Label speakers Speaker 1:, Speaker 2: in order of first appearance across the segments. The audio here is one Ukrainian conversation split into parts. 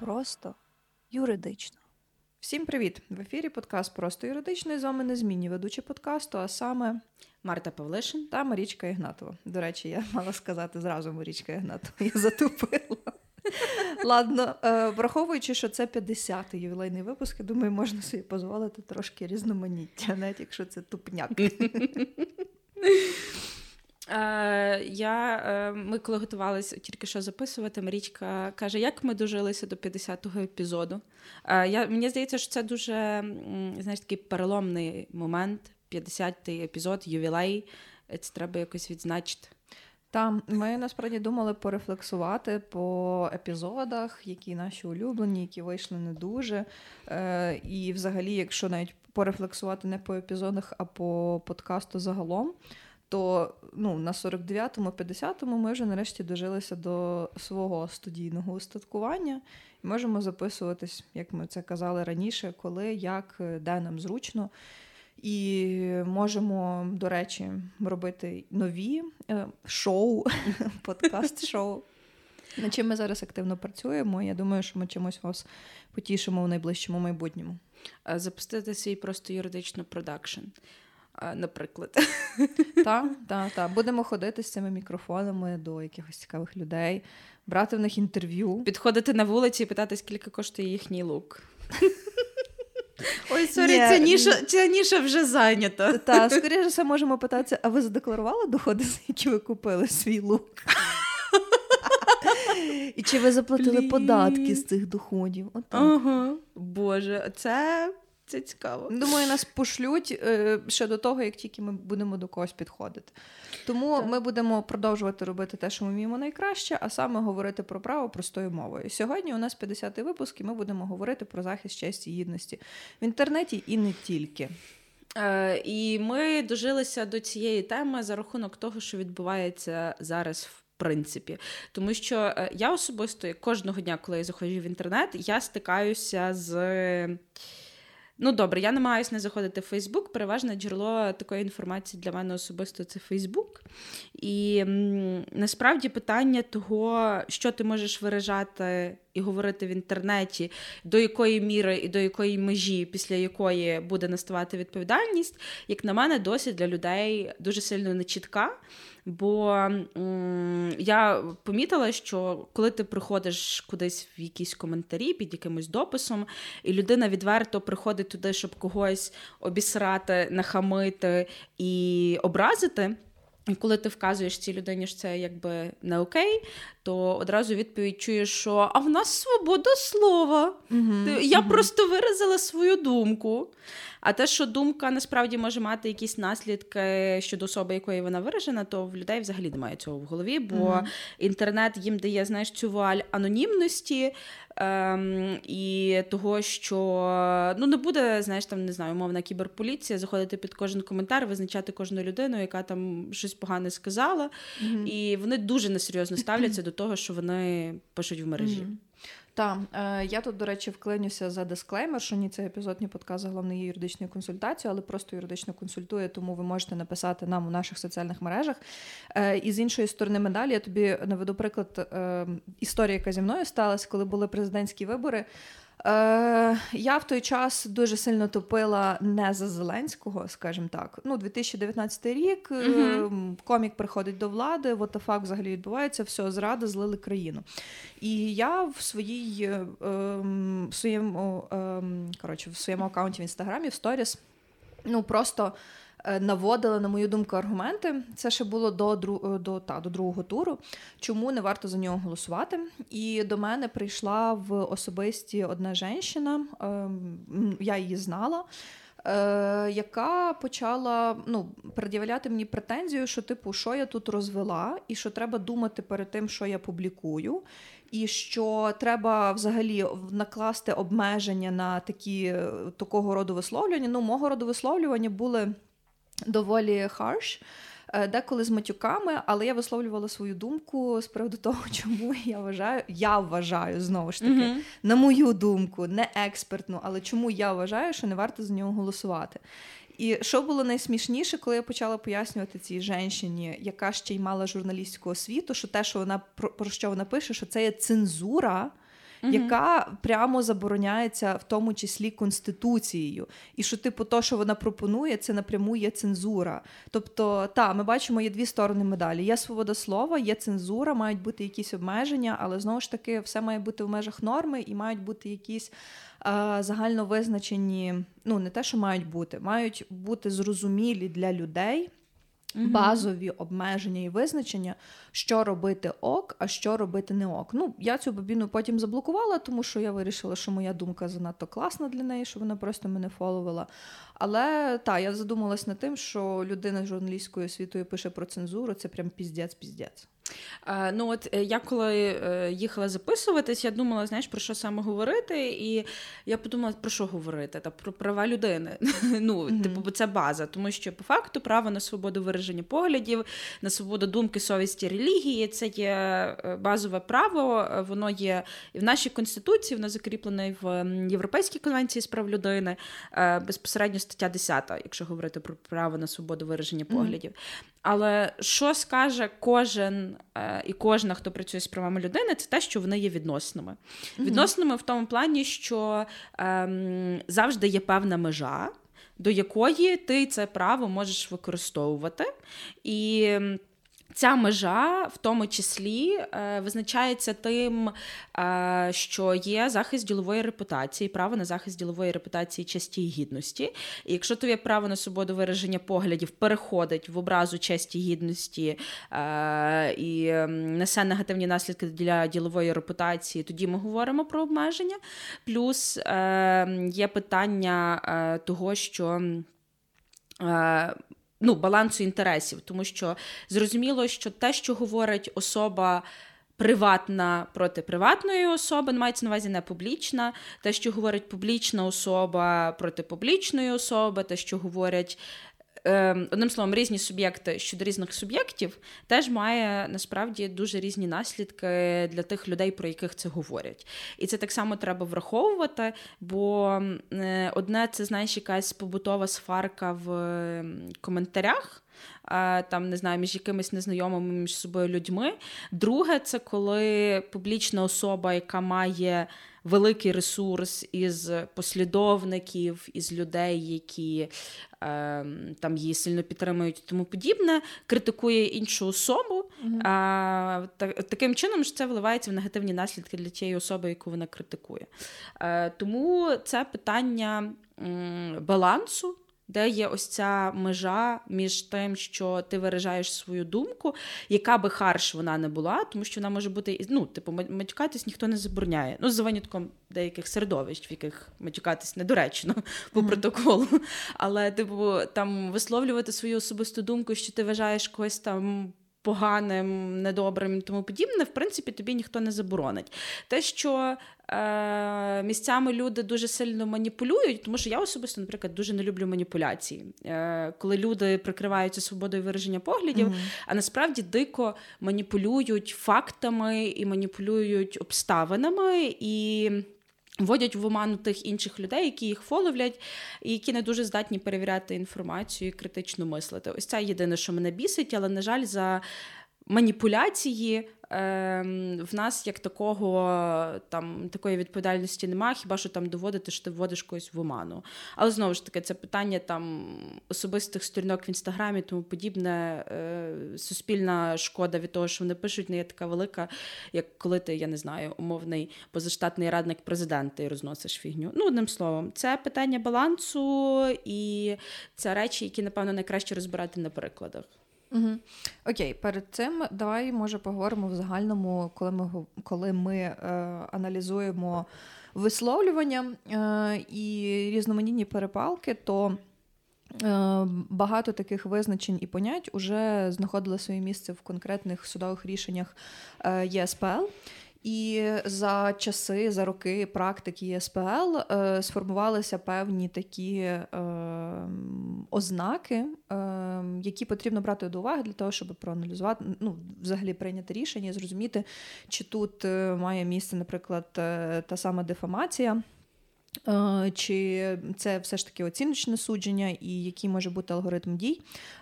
Speaker 1: Просто юридично.
Speaker 2: Всім привіт! В ефірі подкаст Просто юридично і з вами незмінні ведучі подкасту, а саме
Speaker 3: Марта Павлишин
Speaker 2: та Марічка Ігнатова. До речі, я мала сказати зразу Марічка Ігнатова. Я затупила. Ладно, е, враховуючи, що це 50-й ювілейний випуск, я думаю, можна собі дозволити трошки різноманіття, навіть якщо це тупняк.
Speaker 3: Е, я, е, Ми коли готувалися тільки що записувати, Марічка каже, як ми дожилися до 50-го епізоду. Е, я, Мені здається, що це дуже знаєш, такий переломний момент. 50-й епізод, ювілей. Це треба якось відзначити.
Speaker 2: Там ми насправді думали порефлексувати по епізодах, які наші улюблені, які вийшли не дуже. І, взагалі, якщо навіть порефлексувати не по епізодах, а по подкасту загалом, то ну, на 49-му, 50-му ми вже нарешті дожилися до свого студійного устаткування і можемо записуватись, як ми це казали раніше, коли, як, де нам зручно. І можемо, до речі, робити нові е, шоу, подкаст-шоу. Над чим ми зараз активно працюємо. Я думаю, що ми чимось вас потішимо в найближчому майбутньому.
Speaker 3: Запустити свій просто юридично продакшн наприклад.
Speaker 2: Так, так, так. Будемо ходити з цими мікрофонами до якихось цікавих людей, брати в них інтерв'ю.
Speaker 3: Підходити на вулиці і питати, скільки коштує їхній лук. Ой, sorry, ця ніша, ця ніша вже зайнята.
Speaker 2: Так, скоріше все можемо питатися, а ви задекларували доходи, за які ви купили свій лук? І чи ви заплатили Блін. податки з цих доходів?
Speaker 3: Отак. Ага. Боже, це це цікаво.
Speaker 2: Думаю, нас пошлють е, ще до того, як тільки ми будемо до когось підходити. Тому так. ми будемо продовжувати робити те, що ми вміємо найкраще, а саме говорити про право простою мовою. Сьогодні у нас 50-й випуск, і ми будемо говорити про захист честі і гідності в інтернеті і не тільки.
Speaker 3: Е, І ми дожилися до цієї теми за рахунок того, що відбувається зараз в. Принципі, тому що е, я особисто кожного дня, коли я заходжу в інтернет, я стикаюся з Ну добре, я намагаюся не заходити в Фейсбук. Переважне джерело такої інформації для мене особисто це Фейсбук. І насправді питання того, що ти можеш виражати і говорити в інтернеті, до якої міри і до якої межі, після якої буде наставати відповідальність, як на мене, досі для людей дуже сильно нечітка. Бо м- я помітила, що коли ти приходиш кудись в якісь коментарі під якимось дописом, і людина відверто приходить туди, щоб когось обісрати, нахамити і образити. І коли ти вказуєш цій людині, що це якби не окей, то одразу відповідь чуєш, що а в нас свобода слова. Mm-hmm. Я mm-hmm. просто виразила свою думку. А те, що думка насправді може мати якісь наслідки щодо особи, якої вона виражена, то в людей взагалі немає цього в голові, бо mm-hmm. інтернет їм дає знаєш, цю вуаль анонімності ем, і того, що ну не буде, знаєш, там не знаю, умовна кіберполіція, заходити під кожен коментар, визначати кожну людину, яка там щось погане сказала. Mm-hmm. І вони дуже несерйозно ставляться до того, що вони пишуть в мережі. Mm-hmm.
Speaker 2: Так, е, я тут, до речі, вклинюся за дисклеймер, що ні цей епізод, ні подкаст загалом є юридичною консультацією, але просто юридично консультує, тому ви можете написати нам у наших соціальних мережах. Е, і з іншої сторони медалі я тобі наведу приклад е, історії, яка зі мною сталася, коли були президентські вибори. Е, Я в той час дуже сильно топила не за Зеленського, скажімо так. Ну, 2019 рік uh комік приходить до влади, what the fuck взагалі відбувається, все, зради злили країну. І я в своїй е, ем, в своєму е, коротше, в своєму аккаунті в інстаграмі в сторіс ну просто. Е, наводили, на мою думку, аргументи. Це ще було до е, до, та, до другого туру. Чому не варто за нього голосувати? І до мене прийшла в особисті одна жінка, ем, я її знала. Е, яка почала ну, пред'являти мені претензію, що, типу, що я тут розвела, і що треба думати перед тим, що я публікую, і що треба взагалі накласти обмеження на такі такого роду висловлювання. Ну, мого роду висловлювання були доволі харш. Е, деколи з матюками, але я висловлювала свою думку з приводу того, чому я вважаю, я вважаю знову ж таки, mm-hmm. на мою думку, не експертну, але чому я вважаю, що не варто за нього голосувати. І що було найсмішніше, коли я почала пояснювати цій жінці, яка ще й мала журналістську освіту, що те, що вона про, про що вона пише, що це є цензура угу. яка прямо забороняється в тому числі конституцією. І що, типу, то, що вона пропонує, це напряму є цензура. Тобто, та, ми бачимо, є дві сторони медалі: є свобода слова, є цензура, мають бути якісь обмеження, але знову ж таки, все має бути в межах норми і мають бути якісь. Загально визначені, ну не те, що мають бути, мають бути зрозумілі для людей. Базові обмеження і визначення, що робити ок, а що робити не ок. Ну, я цю бобіну потім заблокувала, тому що я вирішила, що моя думка занадто класна для неї, що вона просто мене фоловила. Але так, я задумалась над тим, що людина з журналістською освітою пише про цензуру, це прям піздець-піздець.
Speaker 3: Ну от е, я коли е, їхала записуватись, я думала, знаєш, про що саме говорити, і я подумала, про що говорити? Та про права людини. Ну, mm-hmm. типу, бо це база, тому що по факту право на свободу вираження поглядів, на свободу думки, совісті, релігії це є е, базове право. Воно є і в нашій конституції, воно закріплене в Європейській конвенції з прав людини, безпосередньо стаття 10, якщо говорити про право на свободу вираження поглядів. Mm-hmm. Але що скаже кожен і кожна, хто працює з правами людини, це те, що вони є відносними. Mm-hmm. Відносними в тому плані, що ем, завжди є певна межа, до якої ти це право можеш використовувати. І Ця межа в тому числі е, визначається тим, е, що є захист ділової репутації, право на захист ділової репутації честі і гідності. І якщо твоє право на свободу вираження поглядів переходить в образу честі і гідності е, і несе негативні наслідки для ділової репутації, тоді ми говоримо про обмеження. Плюс є питання того, що ну, балансу інтересів, тому що зрозуміло, що те, що говорить особа. Приватна проти приватної особи, мається на увазі не публічна, те, що говорить публічна особа проти публічної особи, те, що говорять одним словом, різні суб'єкти щодо різних суб'єктів теж має насправді дуже різні наслідки для тих людей, про яких це говорять. І це так само треба враховувати, бо е, одне це знаєш якась побутова сварка в коментарях. Там не знаю, між якимись незнайомими між собою людьми. Друге, це коли публічна особа, яка має великий ресурс із послідовників, із людей, які е, там її сильно підтримують, і тому подібне, критикує іншу особу. Mm-hmm. А, так, Таким чином ж це вливається в негативні наслідки для тієї особи, яку вона критикує. Е, Тому це питання м, балансу де є ось ця межа між тим, що ти виражаєш свою думку, яка би харш вона не була, тому що вона може бути ну, типу, матюкатись ніхто не забороняє. Ну, за винятком деяких середовищ, в яких матюкатись недоречно по протоколу. Але, типу, там висловлювати свою особисту думку, що ти вважаєш когось там поганим, недобрим і тому подібне, в принципі, тобі ніхто не заборонить. Те, що е, місцями люди дуже сильно маніпулюють, тому що я особисто, наприклад, дуже не люблю маніпуляції, е, коли люди прикриваються свободою вираження поглядів, mm-hmm. а насправді дико маніпулюють фактами і маніпулюють обставинами і. Вводять в оману тих інших людей, які їх фоловлять, і які не дуже здатні перевіряти інформацію і критично мислити. Ось це єдине, що мене бісить, але, на жаль, за маніпуляції в нас як такого там такої відповідальності немає, хіба що там доводити, що ти вводиш когось в оману. Але знову ж таки, це питання там особистих сторінок в інстаграмі, тому подібне. Е, суспільна шкода від того, що вони пишуть, не є така велика, як коли ти, я не знаю, умовний позаштатний радник президента і розносиш фігню. Ну, одним словом, це питання балансу і це речі, які, напевно, найкраще розбирати на прикладах.
Speaker 2: Угу. Окей, перед цим давай може поговоримо в загальному, коли ми коли ми е, аналізуємо висловлювання е, і різноманітні перепалки, то е, багато таких визначень і понять уже знаходили своє місце в конкретних судових рішеннях е, ЄСПЛ. І за часи, за роки практики ЄСПЛ е, сформувалися певні такі е, ознаки, е, які потрібно брати до уваги для того, щоб проаналізувати, ну, взагалі прийняти рішення, і зрозуміти, чи тут е, має місце, наприклад, е, та сама дефамація. Е, чи це все ж таки оціночне судження, і який може бути алгоритм дій?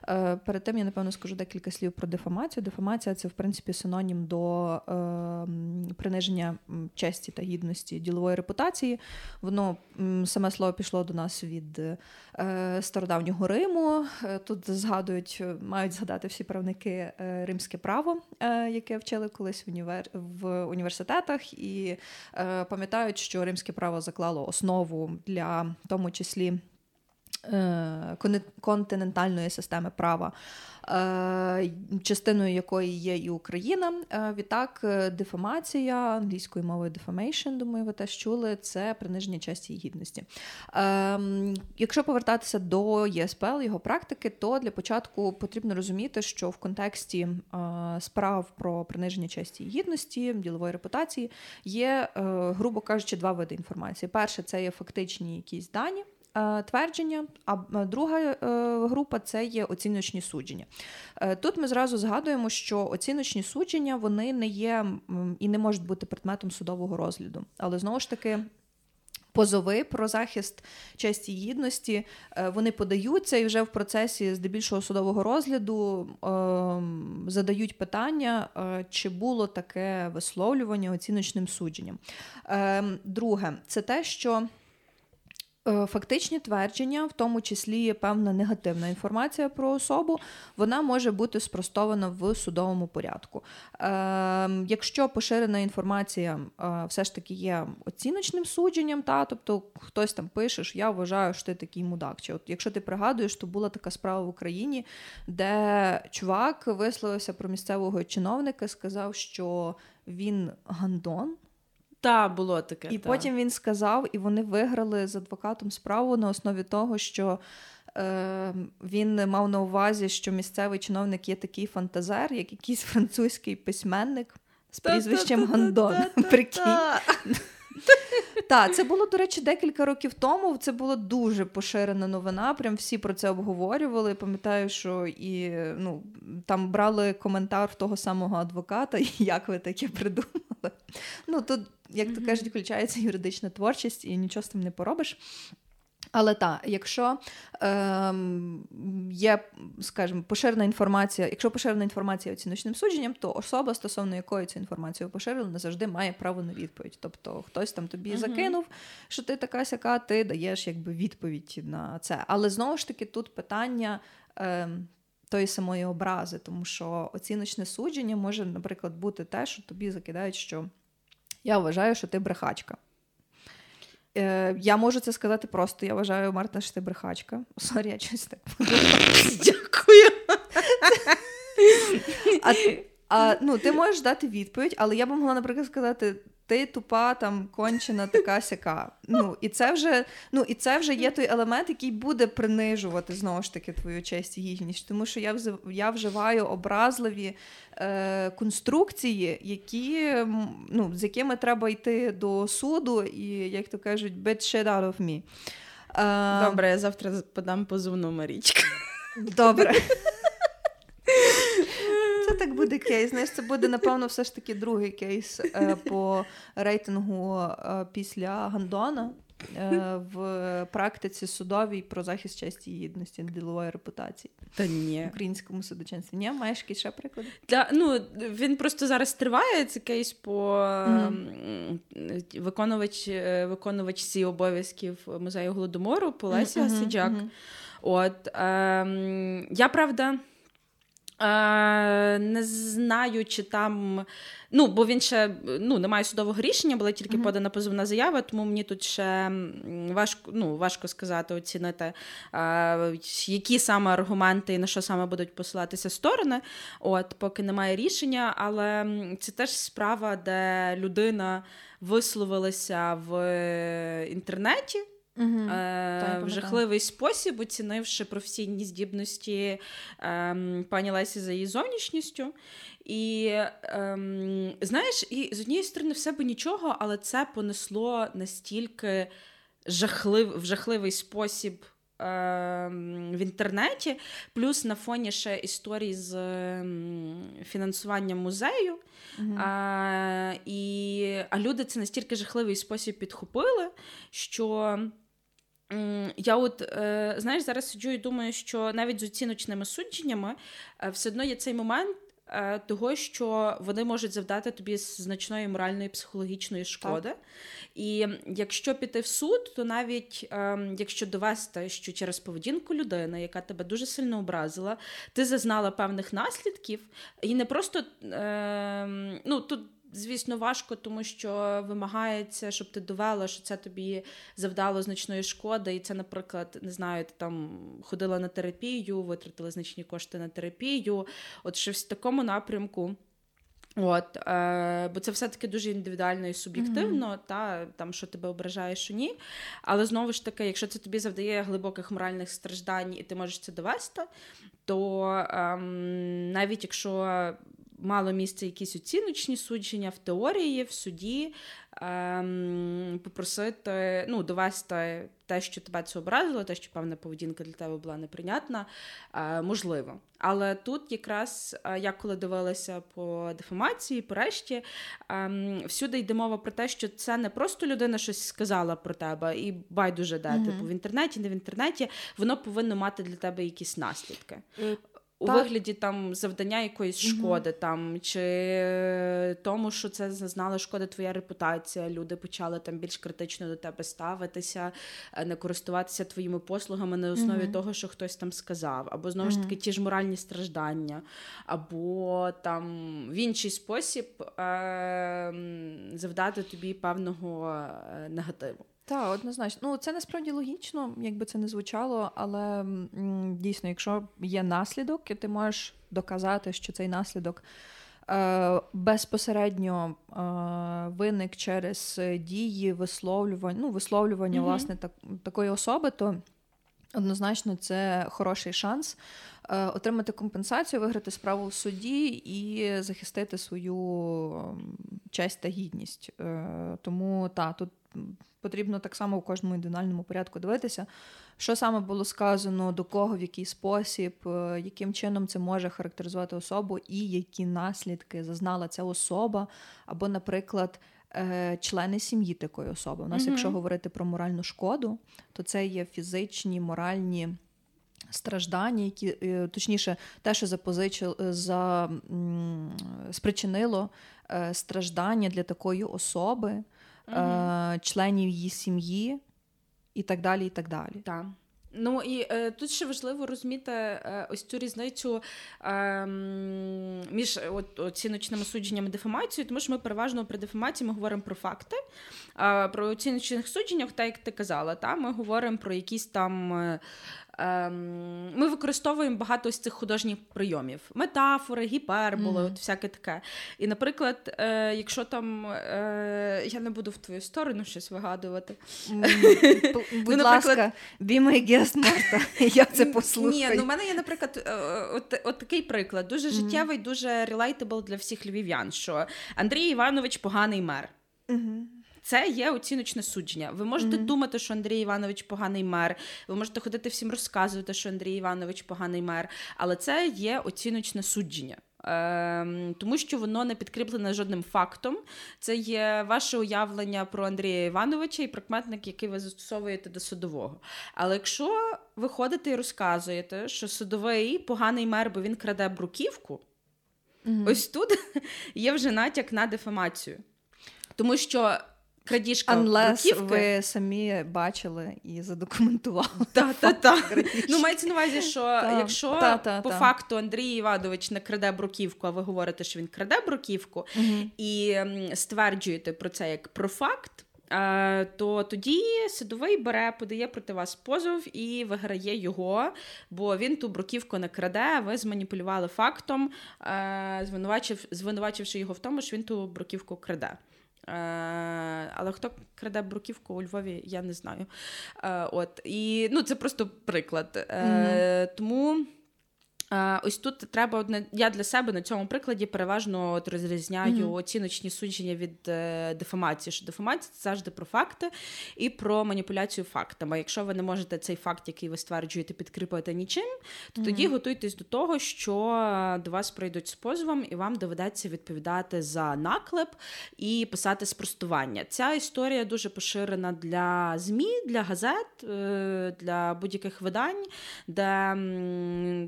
Speaker 2: Е, перед тим я напевно скажу декілька слів про дефамацію. Дефамація це в принципі синонім до е, приниження честі та гідності ділової репутації. Воно саме слово пішло до нас від стародавнього Риму. Тут згадують, мають згадати всі правники римське право, яке вчили колись в університетах, і пам'ятають, що римське право заклало основу для в тому числі. Континентальної системи права Е, частиною якої є і Україна. Е, відтак, е, дефамація англійською мовою defamation, думаю, ви теж чули, це приниження честі і гідності. Якщо повертатися до ЄСПЛ, його практики, то для початку потрібно розуміти, що в контексті справ про приниження честі і гідності, ділової репутації є, грубо кажучи, два види інформації. Перше, це є фактичні якісь дані. Е, твердження, а е, друга е, група це є оціночні судження. Тут ми зразу згадуємо, що оціночні судження вони не є і не можуть бути предметом судового розгляду. Але знову ж таки. Позови про захист честі і гідності вони подаються і вже в процесі здебільшого судового розгляду задають питання, чи було таке висловлювання оціночним судженням. Е, друге, це те, що фактичні твердження, в тому числі є певна негативна інформація про особу, вона може бути спростована в судовому порядку. Ем, якщо поширена інформація е, все ж таки є оціночним судженням, та тобто хтось там пише, що я вважаю, що ти такий мудак. Чи от якщо ти пригадуєш, то була така справа в Україні, де чувак висловився про місцевого чиновника, сказав, що він гандон.
Speaker 3: Та, було таке.
Speaker 2: І
Speaker 3: та.
Speaker 2: потім він сказав, і вони виграли з адвокатом справу на основі того, що е, він мав на увазі, що місцевий чиновник є такий фантазер, як якийсь французький письменник з прізвищем Гандон. Прикинь. Так, це було, до речі, декілька років тому. Це була дуже поширена новина. Прям всі про це обговорювали. Пам'ятаю, що і ну, там брали коментар в того самого адвоката, як ви таке придумали. Ну, Тут, як то кажуть, включається юридична творчість і нічого з тим не поробиш. Але так, якщо е, є, скажімо, поширена інформація, якщо поширена інформація оціночним судженням, то особа, стосовно якої цю інформацію поширили, не завжди має право на відповідь. Тобто хтось там тобі uh-huh. закинув, що ти така сяка, ти даєш якби відповідь на це. Але знову ж таки, тут питання. Е, Тої самої образи, тому що оціночне судження може, наприклад, бути те, що тобі закидають, що я вважаю, що ти брехачка. Е, Я можу це сказати просто. Я вважаю, Марта, що ти брехачка. Sorry, я щось так.
Speaker 3: Дякую.
Speaker 2: А, а, ну, Ти можеш дати відповідь, але я б могла, наприклад, сказати: ти тупа, там кончена така сяка. Ну, І це вже ну, і це вже є той елемент, який буде принижувати знову ж таки твою честь і гідність. Тому що я я вживаю образливі е, конструкції, які, ну, з якими треба йти до суду, і, як то кажуть, beat shit out of me.
Speaker 3: Е, Добре, я завтра подам позовну Марічка.
Speaker 2: Добре так буде кейс. Знаєш, це буде, напевно, все ж таки другий кейс е, по рейтингу е, після Гандона. Е, в практиці судовій про захист честі і гідності ділової репутації
Speaker 3: Та ні.
Speaker 2: в українському судочинстві. Ні, маєш якісь ще приклади?
Speaker 3: Та, ну, Він просто зараз триває цей кейс по mm-hmm. виконувач виконувачці обов'язків музею голодомору по Лесі mm-hmm. Сиджак. Mm-hmm. От, е, Я правда. Е, Не знаю, чи там. Ну, бо він ще ну, немає судового рішення, була тільки uh-huh. подана позовна заява, тому мені тут ще важко ну, важко сказати, оцінити, е, які саме аргументи і на що саме будуть посилатися сторони, от, поки немає рішення. Але це теж справа, де людина висловилася в інтернеті. Угу. Е, В жахливий спосіб, оцінивши професійні здібності е, пані Лесі за її зовнішністю. І е, знаєш, і з однієї сторони, в себе нічого, але це понесло настільки жахлив, в жахливий спосіб. Ем, в інтернеті, плюс на фоні ще історії з фінансуванням музею. Uh-huh. А, і, А люди це настільки жахливий спосіб підхопили, що я от, знаєш, зараз сиджу і думаю, що навіть з оціночними судженнями е, все одно є цей момент, е, того, що вони можуть завдати тобі значної моральної психологічної шкоди. Так. І якщо піти в суд, то навіть е, якщо довести, що через поведінку людини, яка тебе дуже сильно образила, ти зазнала певних наслідків, і не просто е, ну тут. Звісно, важко, тому що вимагається, щоб ти довела, що це тобі завдало значної шкоди, і це, наприклад, не знаю, ти там ходила на терапію, витратила значні кошти на терапію. От щось в такому напрямку. От, е, Бо це все-таки дуже індивідуально і суб'єктивно, mm-hmm. та там що тебе ображає, що ні. Але знову ж таки, якщо це тобі завдає глибоких моральних страждань, і ти можеш це довести, то ем, навіть якщо мало місце якісь оціночні судження в теорії, в суді, ем, попросити, ну, довести те, що тебе це образило, те, що певна поведінка для тебе була неприйнятна, е, можливо. Але тут якраз е, я коли дивилася по дефамації, по решті, е, всюди йде мова про те, що це не просто людина щось сказала про тебе, і байдуже де, mm-hmm. типу в інтернеті, не в інтернеті, воно повинно мати для тебе якісь наслідки. У так. вигляді там завдання якоїсь шкоди, угу. там чи тому, що це зазнала шкоди твоя репутація. Люди почали там більш критично до тебе ставитися, е, не користуватися твоїми послугами на основі угу. того, що хтось там сказав, або знову ж таки ті ж моральні страждання, або там в інший спосіб е- завдати тобі певного е- негативу.
Speaker 2: Так, однозначно. Ну, це насправді логічно, якби це не звучало, але дійсно, якщо є наслідок, і ти можеш доказати, що цей наслідок е, безпосередньо е, виник через дії, висловлювання, ну, висловлювання mm-hmm. власне так, такої особи, то однозначно це хороший шанс. Е, отримати компенсацію, виграти справу в суді і захистити свою честь та гідність. Е, тому так, тут потрібно так само у кожному індивідуальному порядку дивитися, що саме було сказано, до кого, в який спосіб, е, яким чином це може характеризувати особу, і які наслідки зазнала ця особа, або, наприклад, е, члени сім'ї такої особи. У нас, mm якщо говорити про моральну шкоду, то це є фізичні, моральні. Страждання, які е, точніше, те, що запозичило за спричинило страждання для такої особи, е, членів її сім'ї і так далі. і так далі.
Speaker 3: Так. Ну і е, тут ще важливо розуміти е, ось цю різницю е, між от, оціночними судженнями дефамацією, тому що ми переважно при дефамації ми говоримо про факти. А про оціночних судженнях, так як ти казала, та, ми говоримо про якісь там е, Ем, ми використовуємо багато з цих художніх прийомів: метафори, гіперболи, mm-hmm. от всяке таке. І, наприклад, е, якщо там е, я не буду в твою сторону щось вигадувати.
Speaker 1: Mm-hmm. Будь ну, ласка, be my guest, Марта, Я це послухаю.
Speaker 3: Ні, ну в мене є, наприклад, е, от от такий приклад, дуже mm-hmm. життєвий, дуже relatable для всіх львів'ян, що Андрій Іванович поганий мер. Це є оціночне судження. Ви можете mm-hmm. думати, що Андрій Іванович поганий мер. Ви можете ходити всім розказувати, що Андрій Іванович поганий мер, але це є оціночне судження. Ем, тому що воно не підкріплене жодним фактом. Це є ваше уявлення про Андрія Івановича і прикметник, який ви застосовуєте до судового. Але якщо ви ходите і розказуєте, що судовий поганий мер, бо він краде бруківку, mm-hmm. ось тут є вже натяк на дефамацію. Тому що крадіжка
Speaker 2: Unless ви самі бачили і задокументували.
Speaker 3: Так, так, так. Ну, мається на увазі, що якщо по факту Андрій Іванович не краде бруківку, а ви говорите, що він краде бруківку, і стверджуєте про це як про факт. То тоді судовий бере, подає проти вас позов і виграє його, бо він ту бруківку не краде. Ви зманіпулювали фактом, звинувачив, звинувачивши його в тому, що він ту бруківку краде. Е, але хто краде бруківку у Львові, я не знаю. Е, от, І ну, це просто приклад. Mm-hmm. Тому. Ось тут треба одне. Я для себе на цьому прикладі переважно от розрізняю mm-hmm. оціночні судження від е, дефамації. Що дефамація це завжди про факти і про маніпуляцію фактами. Якщо ви не можете цей факт, який ви стверджуєте, підкріпити нічим, то mm-hmm. тоді готуйтесь до того, що до вас прийдуть з позовом, і вам доведеться відповідати за наклеп і писати спростування. Ця історія дуже поширена для ЗМІ, для газет, е, для будь-яких видань, де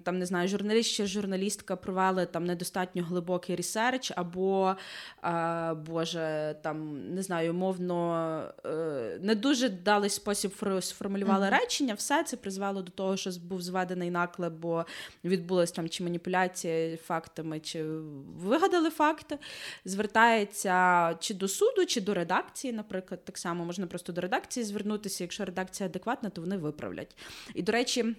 Speaker 3: там не знаю журналіст чи журналістка провели там недостатньо глибокий research, або е, Боже, там не знаю, мовно е, не дуже далий спосіб сформулювали mm-hmm. речення. Все це призвело до того, що був зведений наклеп, бо відбулась там чи маніпуляція фактами, чи вигадали факти. Звертається чи до суду, чи до редакції, наприклад, так само можна просто до редакції звернутися. Якщо редакція адекватна, то вони виправлять. І до речі.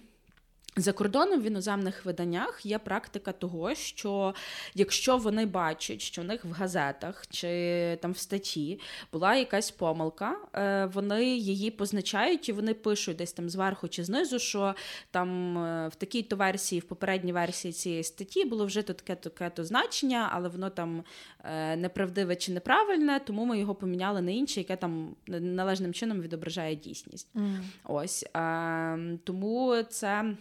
Speaker 3: За кордоном в іноземних виданнях є практика того, що якщо вони бачать, що в них в газетах чи там в статті була якась помилка, е, вони її позначають і вони пишуть десь там зверху чи знизу, що там е, в такій-то версії, в попередній версії цієї статті було вжито таке-то таке-то значення, але воно там е, неправдиве чи неправильне, тому ми його поміняли на інше, яке там належним чином відображає дійсність. Mm. Ось ем, тому це.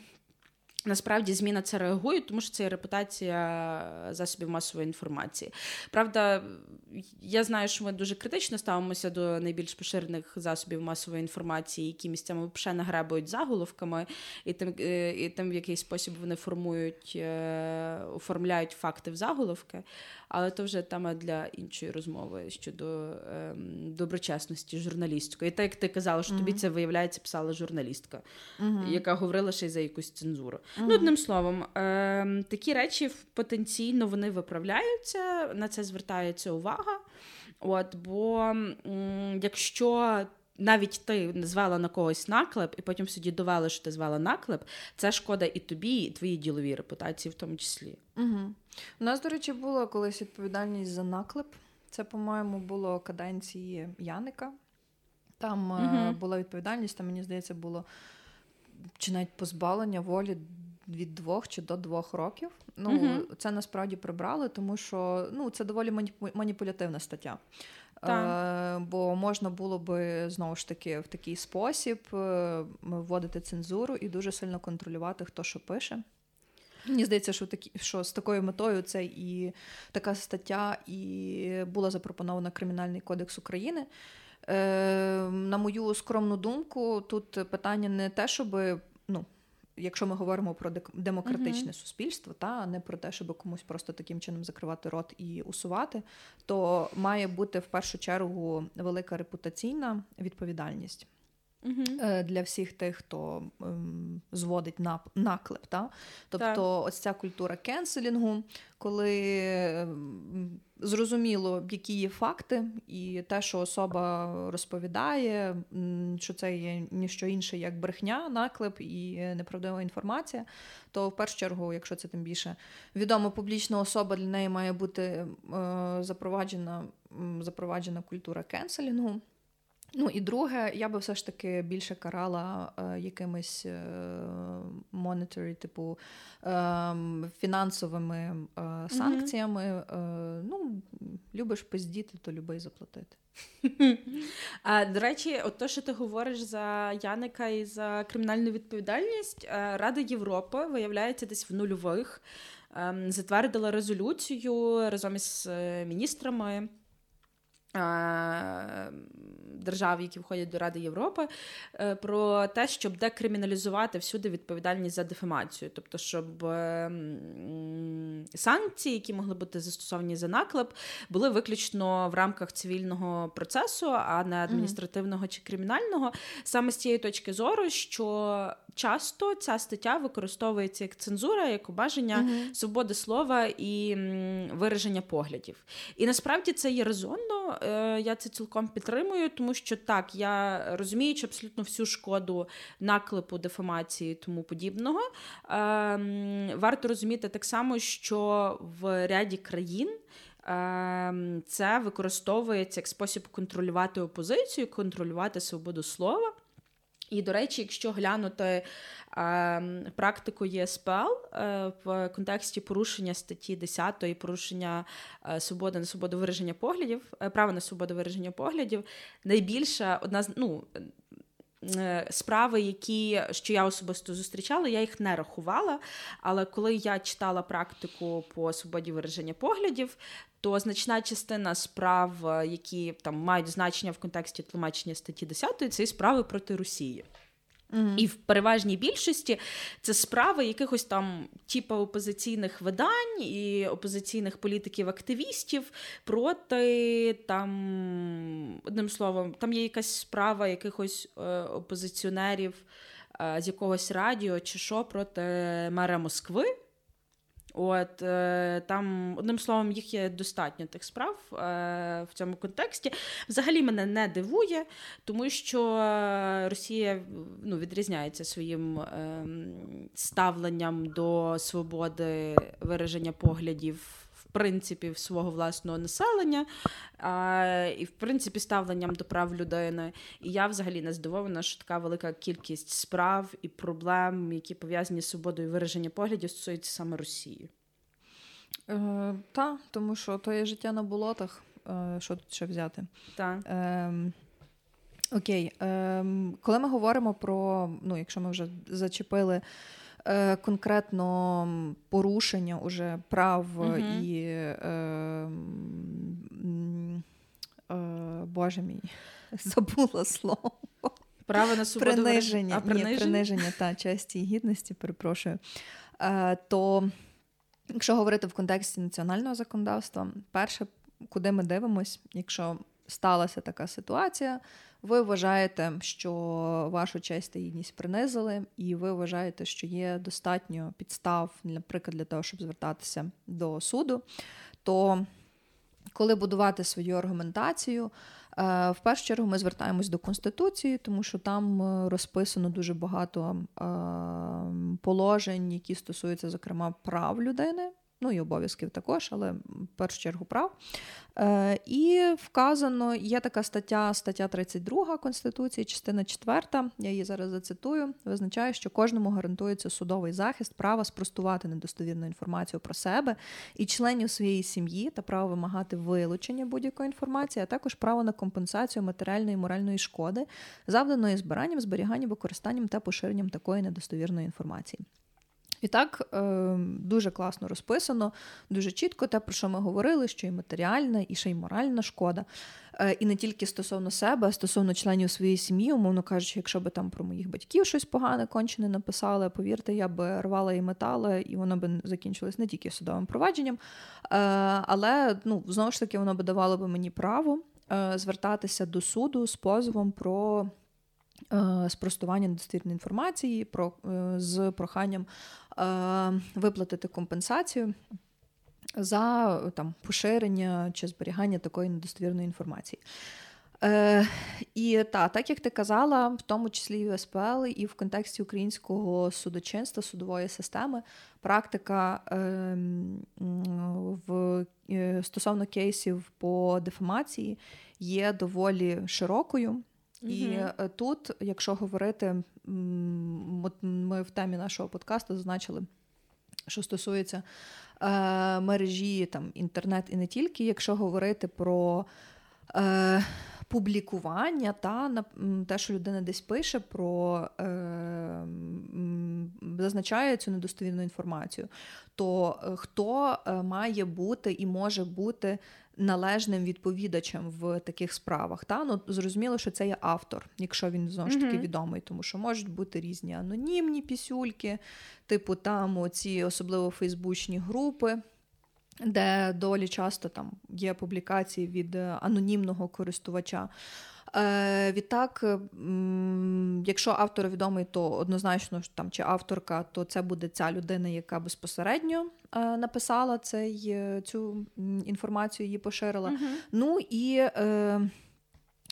Speaker 3: Насправді зміна це реагує, тому що це репутація засобів масової інформації. Правда, я знаю, що ми дуже критично ставимося до найбільш поширених засобів масової інформації, які місцями взагалі нагребують заголовками, і тим, е, і тим, в який спосіб вони формують, е, оформляють факти в заголовки. Але то вже тема для іншої розмови щодо ем, доброчесності журналісткої. І так як ти казала, що mm-hmm. тобі це виявляється, писала журналістка, mm-hmm. яка говорила ще й за якусь цензуру. Mm-hmm. Ну, одним словом, ем, такі речі потенційно вони виправляються, на це звертається увага. От, Бо м, якщо навіть ти звела на когось наклеп, і потім в суді довели, що ти звела наклеп, це шкода і тобі, і твоїй діловій репутації, в тому числі.
Speaker 2: Угу. У нас, до речі, була колись відповідальність за наклеп. Це, по-моєму, було каденції Яника. Там угу. була відповідальність, там, мені здається, було чи навіть позбавлення волі від двох чи до двох років. Ну, угу. Це насправді прибрали, тому що ну, це доволі маніпулятивна стаття. Е, Бо можна було би знову ж таки в такий спосіб е, вводити цензуру і дуже сильно контролювати, хто що пише. Мені здається, що такі, що з такою метою це і така стаття і була запропонована Кримінальний кодекс України. Е, На мою скромну думку, тут питання не те, щоб ну, якщо ми говоримо про демократичне uh-huh. суспільство, та не про те, щоб комусь просто таким чином закривати рот і усувати, то має бути в першу чергу велика репутаційна відповідальність. Uh-huh. Для всіх тих, хто ем, зводить наклеп. Та? Тобто, так. ось ця культура кенселінгу, коли ем, зрозуміло, які є факти, і те, що особа розповідає, що це є ніщо інше, як брехня, наклеп і неправдива інформація, то в першу чергу, якщо це тим більше відома публічна особа, для неї має бути е, запроваджена, запроваджена культура кенселінгу. Ну і друге, я би все ж таки більше карала е, якимись е, monetary, типу е, фінансовими е, санкціями. Mm-hmm. ну, любиш пиздіти, то люби й заплатити.
Speaker 3: А, До речі, от то, що ти говориш за Яника і за кримінальну відповідальність, е, Рада Європи виявляється десь в нульових. Ем, затвердила резолюцію разом із міністрами держав, які входять до Ради Європи, е, про те, щоб декриміналізувати всюди відповідальність за дефамацію, тобто, щоб ем, санкції, які могли бути застосовані за наклеп, були виключно в рамках цивільного процесу, а не адміністративного чи кримінального, саме з цієї точки зору, що часто ця стаття використовується як цензура, як обаження uh свободи слова і вираження поглядів. І насправді це є резонно. Е, я це цілком підтримую, тому що так, я розумію, що абсолютно всю шкоду наклепу, дефамації і тому подібного. Ем, варто розуміти так само, що в ряді країн. Ем, це використовується як спосіб контролювати опозицію, контролювати свободу слова. І, до речі, якщо глянути е, практику ЄСПЛ е, в контексті порушення статті 10 і порушення е, свободи на свободу вираження поглядів, е, права на свободу вираження поглядів, найбільша одна з ну. Е, справи, які що я особисто зустрічала, я їх не рахувала. Але коли я читала практику по свободі вираження поглядів, то значна частина справ, е, які там мають значення в контексті тлумачення статті 10, це і справи проти Росії. Mm-hmm. І в переважній більшості це справи якихось там типу опозиційних видань і опозиційних політиків-активістів проти там, одним словом, там є якась справа якихось е, опозиціонерів е, з якогось радіо чи що проти мера Москви. От е, там, одним словом, їх є достатньо тих справ е, в цьому контексті. Взагалі мене не дивує, тому що Росія ну, відрізняється своїм е, ставленням до свободи вираження поглядів принципів свого власного населення а, і, в принципі, ставленням до прав людини. І я взагалі не здивована, що така велика кількість справ і проблем, які пов'язані з свободою вираження поглядів, стосуються саме Росії.
Speaker 2: Е, Та, тому що то є життя на болотах. Е, Що тут ще взяти?
Speaker 3: Так.
Speaker 2: Е, Окей, е, коли ми говоримо про, ну, якщо ми вже зачепили е, конкретно порушення уже прав uh і е, е, Боже мій, забула слово.
Speaker 3: Право на свободу
Speaker 2: приниження, а, приниження? Ні, приниження та честі і гідності, перепрошую. Е, то якщо говорити в контексті національного законодавства, перше, куди ми дивимось, якщо сталася така ситуація, ви вважаєте, що вашу честь та гідність принизили, і ви вважаєте, що є достатньо підстав, наприклад, для того, щоб звертатися до суду, то коли будувати свою аргументацію, е, в першу чергу ми звертаємось до Конституції, тому що там е, розписано дуже багато е, положень, які стосуються, зокрема, прав людини ну і обов'язків також, але в першу чергу прав. Е, І вказано, є така стаття, стаття 32 Конституції, частина 4, я її зараз зацитую, визначає, що кожному гарантується судовий захист, права спростувати недостовірну інформацію про себе і членів своєї сім'ї та право вимагати вилучення будь-якої інформації, а також право на компенсацію матеріальної і моральної шкоди, завданої збиранням, зберіганням, використанням та поширенням такої недостовірної інформації. І так е, дуже класно розписано, дуже чітко те, про що ми говорили, що і матеріальна, і ще й моральна шкода. Е, і не тільки стосовно себе, а стосовно членів своєї сім'ї, умовно кажучи, якщо би там про моїх батьків щось погане кончене написали, повірте, я би рвала і метала, і воно би закінчилось не тільки судовим провадженням, е, але ну, знову ж таки воно би давало би мені право звертатися до суду з позовом про. Спростування недостовірної інформації про з проханням Е, виплатити компенсацію за там, поширення чи зберігання такої недостовірної інформації. Е, І та, так як ти казала, в тому числі і в СПЛ, і в контексті українського судочинства, судової системи, практика е, в, е, стосовно кейсів по дефамації є доволі широкою. І mm тут, якщо говорити, ми в темі нашого подкасту зазначили, що стосується е, мережі там інтернет і не тільки, якщо говорити про е, публікування та на те, що людина десь пише, про е, зазначає цю недостовірну інформацію, то е, хто е, має бути і може бути належним відповідачем в таких справах. Та? Ну, Зрозуміло, що це є автор, якщо він знову ж таки відомий, тому що можуть бути різні анонімні пісюльки, типу там оці особливо фейсбучні групи. Де долі часто там є публікації від анонімного користувача. Е, Відтак, якщо автор відомий, то однозначно там чи авторка, то це буде ця людина, яка безпосередньо е, написала цей, е, цю інформацію, її поширила. uh Ну і е,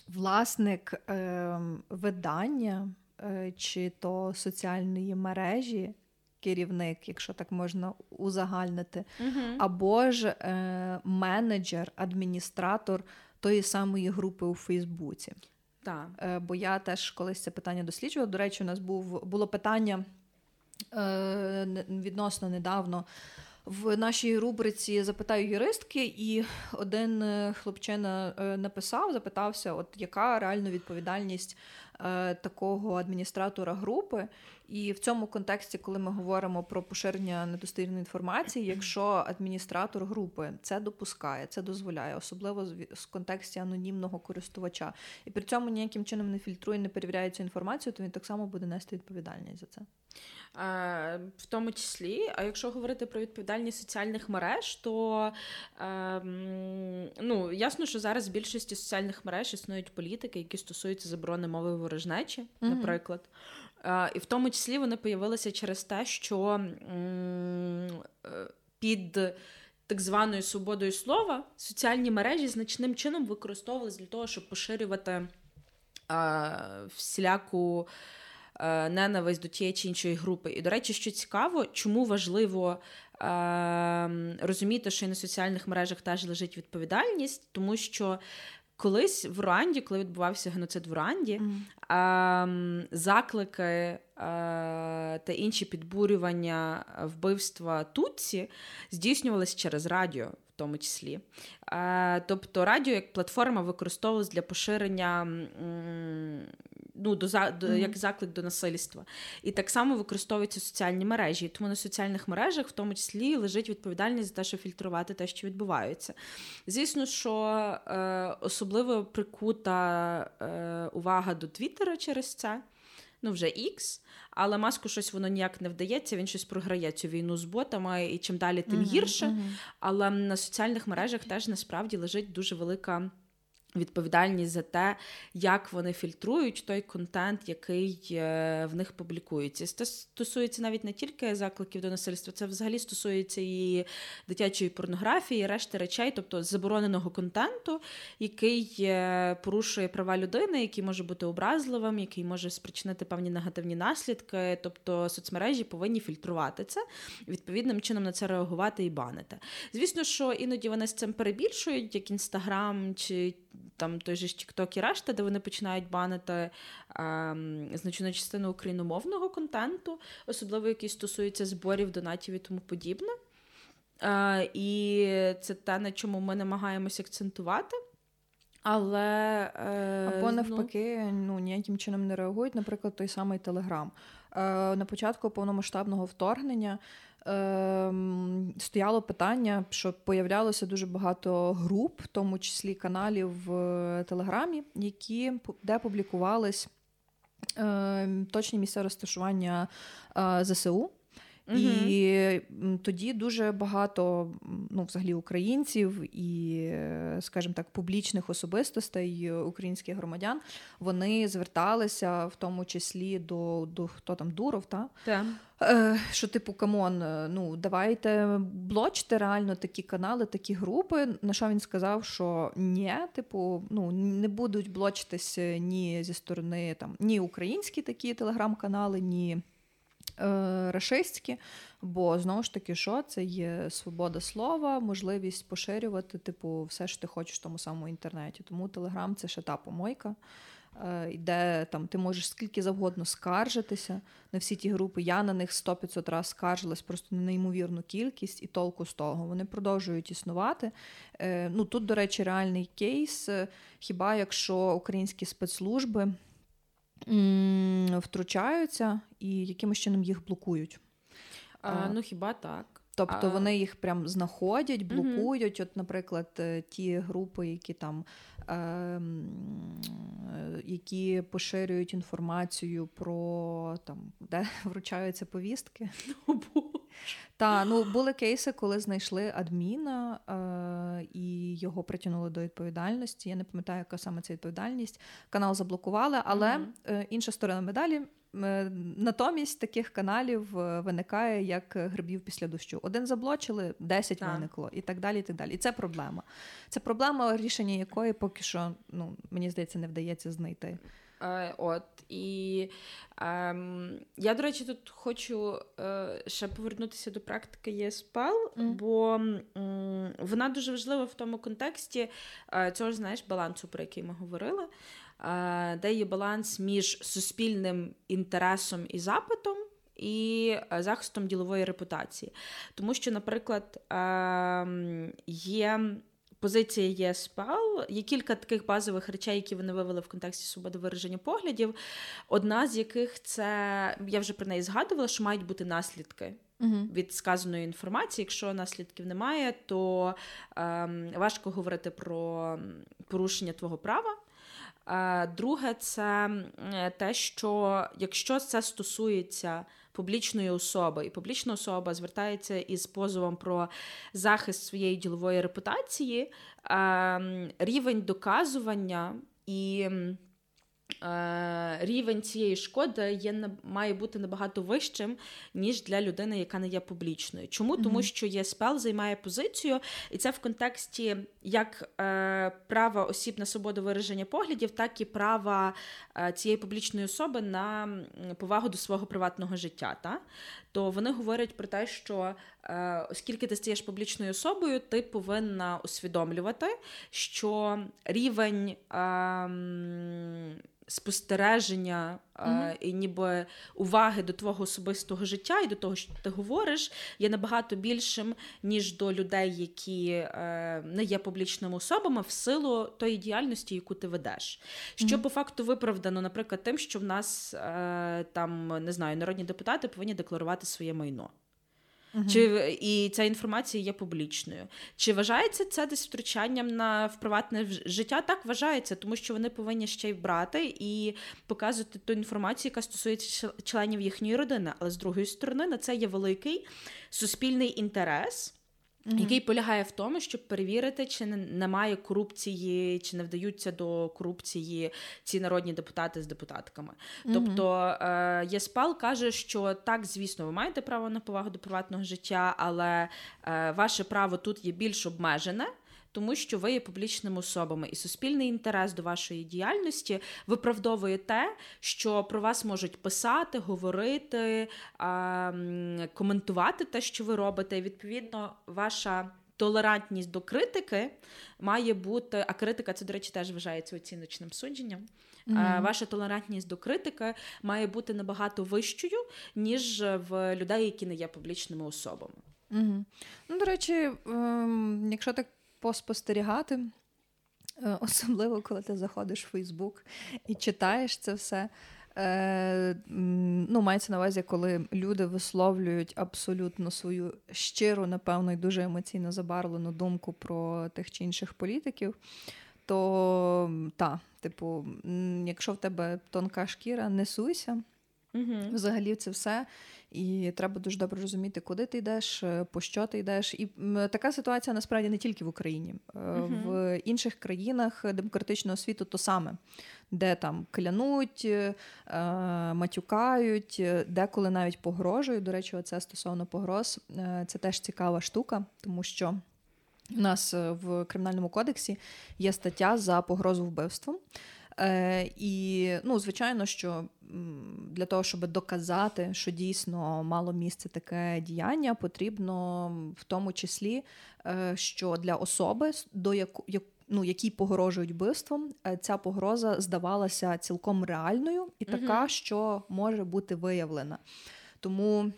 Speaker 2: власник е, видання е, чи то соціальної мережі. Керівник, якщо так можна узагальнити, uh або ж е, менеджер, адміністратор тої самої групи у Фейсбуці.
Speaker 3: Так.
Speaker 2: Е, бо я теж колись це питання досліджувала. До речі, у нас був було питання е, відносно недавно. В нашій рубриці запитаю юристки, і один е, хлопчина написав, запитався, от яка реальна відповідальність такого адміністратора групи. І в цьому контексті, коли ми говоримо про поширення недостовірної інформації, якщо адміністратор групи це допускає, це дозволяє, особливо в контексті анонімного користувача, і при цьому ніяким чином не фільтрує, не перевіряє цю інформацію, то він так само буде нести відповідальність за це.
Speaker 3: В тому числі, а якщо говорити про відповідальність соціальних мереж, то ем, ну, ясно, що зараз в більшості соціальних мереж існують політики, які стосуються заборони мови ворожнечі, mm-hmm. наприклад. І в тому числі вони появилися через те, що е, під так званою свободою слова соціальні мережі значним чином використовувалися для того, щоб поширювати всіляку. Е, ненависть до тієї чи іншої групи. І, до речі, що цікаво, чому важливо е, розуміти, що і на соціальних мережах теж лежить відповідальність, тому що. Колись в Руанді, коли відбувався геноцид в Руанді, mm. заклики е, та інші підбурювання вбивства Тутсі здійснювалися через радіо, в тому числі. Тобто радіо як платформа використовувалась для поширення ну, до, до mm-hmm. як заклик до насильства. І так само використовуються соціальні мережі. Тому на соціальних мережах, в тому числі, лежить відповідальність за те, щоб фільтрувати те, що відбувається. Звісно, що е, особливо прикута е, увага до Твіттера через це. Ну, вже X, але маску щось воно ніяк не вдається. Він щось програє цю війну з ботами, і чим далі, тим uh-huh, гірше. Uh-huh. Але на соціальних мережах теж насправді лежить дуже велика Відповідальність за те, як вони фільтрують той контент, який е, в них публікується. Це стосується навіть не тільки закликів до насильства, це взагалі стосується і дитячої порнографії, і решти речей, тобто забороненого контенту, який е, порушує права людини, який може бути образливим, який може спричинити певні негативні наслідки. Тобто соцмережі повинні фільтрувати це, відповідним чином на це реагувати і банити. Звісно, що іноді вони з цим перебільшують, як інстаграм чи там той же ж TikTok і решта, де вони починають банити ем, значну частину україномовного контенту, особливо який стосується зборів, донатів і тому подібне. Е, і це те, на чому ми намагаємося акцентувати. Але
Speaker 2: е, або ну, навпаки, ну, ну ніяким чином не реагують, наприклад, той самий Телеграм. Е, На початку повномасштабного вторгнення стояло питання, що появлялося дуже багато груп, в тому числі каналів в Телеграмі, які де публікувались е, точні місця розташування е, ЗСУ. І тоді дуже багато ну, взагалі українців і, скажімо так, публічних особистостей українських громадян вони зверталися в тому числі до до хто там Дуров, та?
Speaker 3: Yeah.
Speaker 2: Е, що, типу, come on, ну давайте блочте реально такі канали, такі групи. На що він сказав, що ні, типу, ну не будуть блочитись ні зі сторони там ні українські такі телеграм-канали, ні. Е, рашистські, бо знову ж таки, що це є свобода слова, можливість поширювати, типу, все що ти хочеш в тому самому інтернеті. Тому Телеграм це ще та помойка, е, де там ти можеш скільки завгодно скаржитися на всі ті групи. Я на них 100-500 разів скаржилась просто на неймовірну кількість і толку з того. Вони продовжують існувати. Е, ну Тут, до речі, реальний кейс. Хіба якщо українські спецслужби втручаються і якимось чином їх блокують.
Speaker 3: А, Ну хіба так?
Speaker 2: Тобто а... вони їх прям знаходять, блокують. Угу. От, наприклад, е, ті групи, які там е, які поширюють інформацію про там, де вручаються повістки. Та ну були кейси, коли знайшли адміна е, і його притягнули до відповідальності. Я не пам'ятаю, яка саме ця відповідальність. Канал заблокували, але mm-hmm. е, інша сторона медалі. Е, натомість таких каналів е, виникає як грибів після дощу. Один заблочили, 10 так. виникло, і так далі. і так далі. І це проблема. Це проблема, рішення якої поки що ну мені здається не вдається знайти.
Speaker 3: Е, от і е, я, до речі, тут хочу е, ще повернутися до практики ЄСПЛ, mm. бо вона дуже важлива в тому контексті е, цього ж знаєш балансу, про який ми говорили, е, де є баланс між суспільним інтересом і запитом. І е, захистом ділової репутації. Тому що, наприклад, ем, є позиція ЄСПЛ. Є кілька таких базових речей, які вони вивели в контексті свободи вираження поглядів. Одна з яких це я вже про неї згадувала, що мають бути наслідки. uh Від сказаної інформації, якщо наслідків немає, то ем, важко говорити про порушення твого права. Е, друге, це те, що якщо це стосується публічної особи, і публічна особа звертається із позовом про захист своєї ділової репутації, ем, рівень доказування і. Е, рівень цієї шкоди є має бути набагато вищим, ніж для людини, яка не є публічною. Чому? Mm-hmm. Тому що ЄСПЛ займає позицію, і це в контексті як е, права осіб на свободу вираження поглядів, так і права е, цієї публічної особи на повагу до свого приватного життя. Та? То вони говорять про те, що е, оскільки ти стаєш публічною особою, ти повинна усвідомлювати, що рівень. Е, спостереження mm-hmm. і ніби уваги до твого особистого життя і до того, що ти говориш, є набагато більшим, ніж до людей, які е, не є публічними особами, в силу тої діяльності, яку ти ведеш. Що mm-hmm. по факту виправдано, наприклад, тим, що в нас е, там не знаю, народні депутати повинні декларувати своє майно. Угу. Чи і ця інформація є публічною? Чи вважається це десь втручанням на в приватне життя? Так вважається, тому що вони повинні ще й брати і показувати ту інформацію, яка стосується членів їхньої родини. Але з другої сторони, на це є великий суспільний інтерес mm Який полягає в тому, щоб перевірити, чи немає корупції, чи не вдаються до корупції ці народні депутати з депутатками. mm Тобто е, ЄСПАЛ каже, що так, звісно, ви маєте право на повагу до приватного життя, але е, ваше право тут є більш обмежене тому що ви є публічними особами, і суспільний інтерес до вашої діяльності виправдовує те, що про вас можуть писати, говорити, коментувати те, що ви робите. І, Відповідно, ваша. Толерантність до критики має бути, а критика це, до речі, теж вважається оціночним судженням. Mm-hmm. Ваша толерантність до критики має бути набагато вищою, ніж в людей, які не є публічними особами.
Speaker 2: Mm-hmm. Ну, до речі, ем, якщо так поспостерігати, е, особливо коли ти заходиш в Фейсбук і читаєш це все. Е, ну, Мається на увазі, коли люди висловлюють абсолютно свою щиру, напевно, і дуже емоційно забарвлену думку про тих чи інших політиків, то та, типу, якщо в тебе тонка шкіра, не суйся. Угу. Взагалі, це все. І треба дуже добре розуміти, куди ти йдеш, е, по що ти йдеш. І така ситуація насправді не тільки в Україні, uh в інших країнах демократичного світу то саме, де там клянуть, е, матюкають, деколи навіть погрожують. До речі, це стосовно погроз. Це теж цікава штука, тому що. У нас в кримінальному кодексі є стаття за погрозу вбивством. Е, І, ну, звичайно, що для того, щоб доказати, що дійсно мало місце таке діяння, потрібно в тому числі, е, що для особи, до яку ну, якій погрожують вбивством, е, ця погроза здавалася цілком реальною і така, угу. що може бути виявлена. Тому.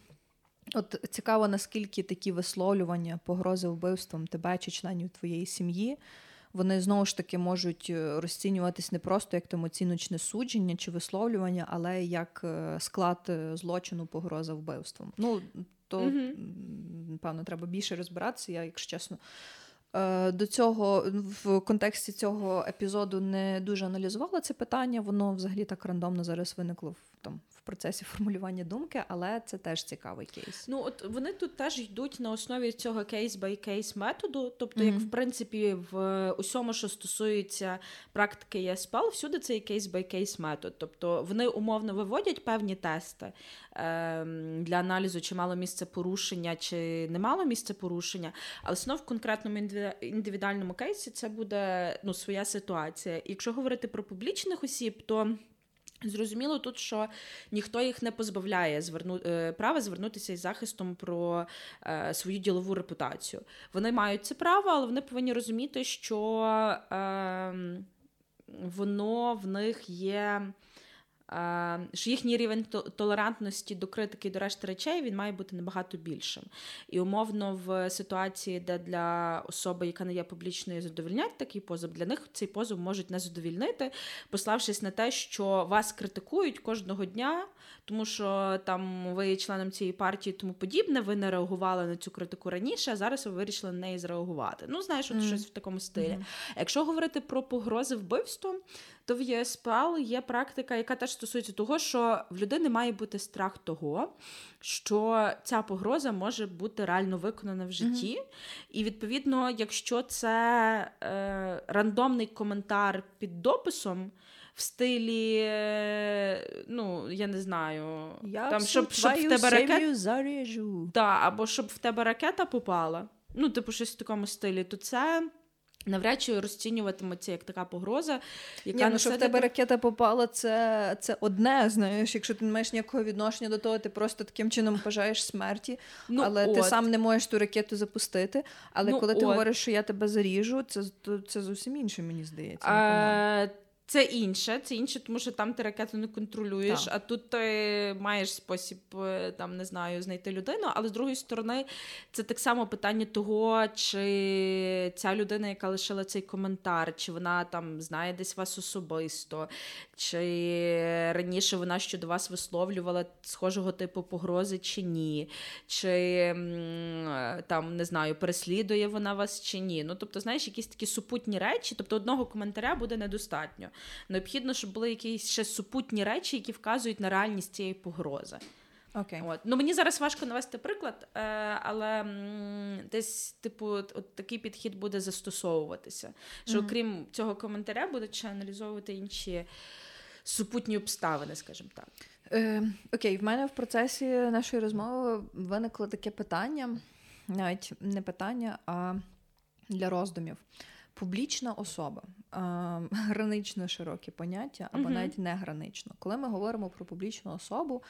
Speaker 2: От цікаво, наскільки такі висловлювання погрози вбивством тебе чи членів твоєї сім'ї вони знову ж таки можуть е, розцінюватись не просто як там оціночне судження чи висловлювання, але як е, склад е, злочину погроза вбивством. Ну то напевно треба більше розбиратися. Я, якщо чесно. До цього в контексті цього епізоду не дуже аналізувала це питання. Воно взагалі так рандомно зараз виникло в там в процесі формулювання думки, але це теж цікавий кейс.
Speaker 3: Ну от вони тут теж йдуть на основі цього case-by-case методу. Тобто, mm-hmm. як в принципі, в усьому, що стосується практики ЄСПЛ, всюди це case-by-case метод. Тобто вони умовно виводять певні тести е, для аналізу, чи мало місце порушення, чи не мало місце порушення, але знов в конкретному індивідуальному кейсі це буде ну, своя ситуація. якщо говорити про публічних осіб, то Зрозуміло тут, що ніхто їх не позбавляє зверну... Е, права звернутися із захистом про е, свою ділову репутацію. Вони мають це право, але вони повинні розуміти, що е, воно в них є. Що їхній рівень толерантності до критики і до решти речей він має бути набагато більшим. І умовно в ситуації, де для особи, яка не є публічною, задовільнять такий позов, для них цей позов можуть не задовільнити, пославшись на те, що вас критикують кожного дня, тому що там ви є членом цієї партії, тому подібне, ви не реагували на цю критику раніше, а зараз ви вирішили на неї зреагувати. Ну, знаєш, от mm. щось в такому стилі. Mm. Якщо говорити про погрози вбивством, то в ЄСПЛ є практика, яка теж стосується того, що в людини має бути страх того, що ця погроза може бути реально виконана в житті. Mm-hmm. І відповідно, якщо це е, рандомний коментар під дописом. В стилі, е, ну, я не знаю,
Speaker 1: я там, щоб щоб в тебе ракета заріжу.
Speaker 3: Да, або щоб в тебе ракета попала, ну, типу, щось в такому стилі, то це Навряд чи розцінюватиметься як така погроза, яка
Speaker 2: Ні, ну, що в тебе ракета попала, це це одне. Знаєш, якщо ти не маєш ніякого відношення до того, ти просто таким чином бажаєш смерті, ну, але от. ти сам не можеш ту ракету запустити. Але ну, коли от. ти говориш, що я тебе заріжу, це це зовсім інше, мені здається.
Speaker 3: А, це інше, це інше, тому що там ти ракету не контролюєш, так. а тут ти маєш спосіб е, там не знаю знайти людину. Але з другої сторони, це так само питання того, чи ця людина, яка лишила цей коментар, чи вона там знає десь вас особисто, чи раніше вона щодо вас висловлювала схожого типу погрози, чи ні, чи там не знаю, переслідує вона вас чи ні. Ну тобто, знаєш, якісь такі супутні речі, тобто одного коментаря буде недостатньо. Необхідно, щоб були якісь ще супутні речі, які вказують на реальність цієї погрози.
Speaker 2: Okay.
Speaker 3: От. Ну, Мені зараз важко навести приклад, е, але десь, типу, от такий підхід буде застосовуватися. Що mm-hmm. окрім цього коментаря, будуть ще аналізовувати інші супутні обставини, скажімо так.
Speaker 2: Е, Окей, в мене в процесі нашої розмови виникло таке питання, навіть не питання, а для роздумів. Публічна особа гранично широке поняття, або uh-huh. навіть не гранично. Коли ми говоримо про публічну особу,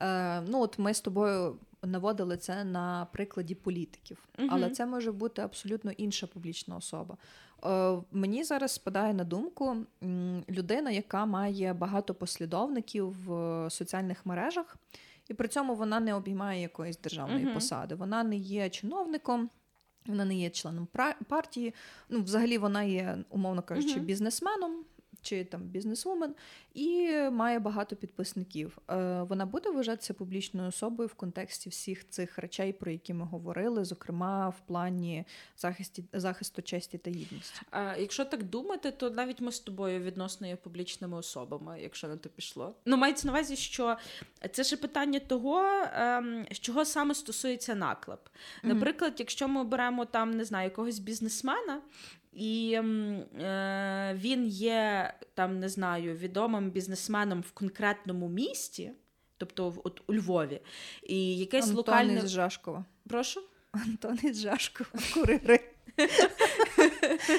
Speaker 2: е, ну от ми з тобою наводили це на прикладі політиків, uh-huh. але це може бути абсолютно інша публічна особа. Е, мені зараз спадає на думку людина, яка має багато послідовників в соціальних мережах, і при цьому вона не обіймає якоїсь державної uh-huh. посади. Вона не є чиновником. Вона не є членом партії. Ну, взагалі, вона є, умовно кажучи, бізнесменом чи там бізнесвумен, і має багато підписників. Е, Вона буде вважатися публічною особою в контексті всіх цих речей, про які ми говорили, зокрема в плані захисті, захисту честі та гідності.
Speaker 3: А Якщо так думати, то навіть ми з тобою відносно є публічними особами, якщо на то пішло. Ну мається на увазі, що це ж питання того, ем, чого саме стосується наклеп. Наприклад, якщо ми беремо там не знаю якогось бізнесмена. І е, він є там, не знаю, відомим бізнесменом в конкретному місті, тобто от у Львові. І якесь
Speaker 2: Антон
Speaker 3: локальне...
Speaker 2: із Жашкова.
Speaker 3: Прошу?
Speaker 2: Антон із Жашкова, курири.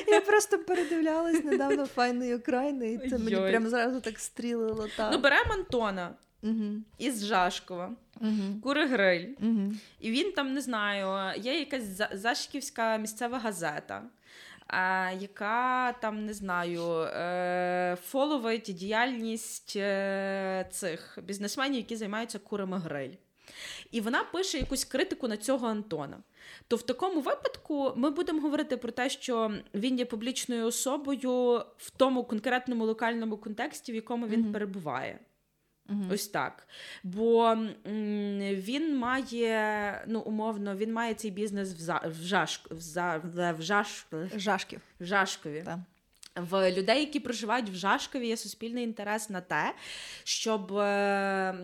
Speaker 2: Я просто передивлялась недавно файної України, і це мені прямо зразу так стрілило. так.
Speaker 3: Ну, беремо Антона угу. із Жашкова, угу. Куригриль. Угу. І він там, не знаю, є якась Зашківська місцева газета яка там не знаю, е, фоловить діяльність е, цих бізнесменів, які займаються курами гриль. І вона пише якусь критику на цього Антона. То в такому випадку ми будемо говорити про те, що він є публічною особою в тому конкретному локальному контексті, в якому він mm-hmm. перебуває. Угу. Ось так. Бо м, він має, ну, умовно, він має цей бізнес в за, в, Жаш, в, за, в, Жаш,
Speaker 2: Жашків.
Speaker 3: В Жашкові. Так. В людей, які проживають в Жашкові, є суспільний інтерес на те, щоб е,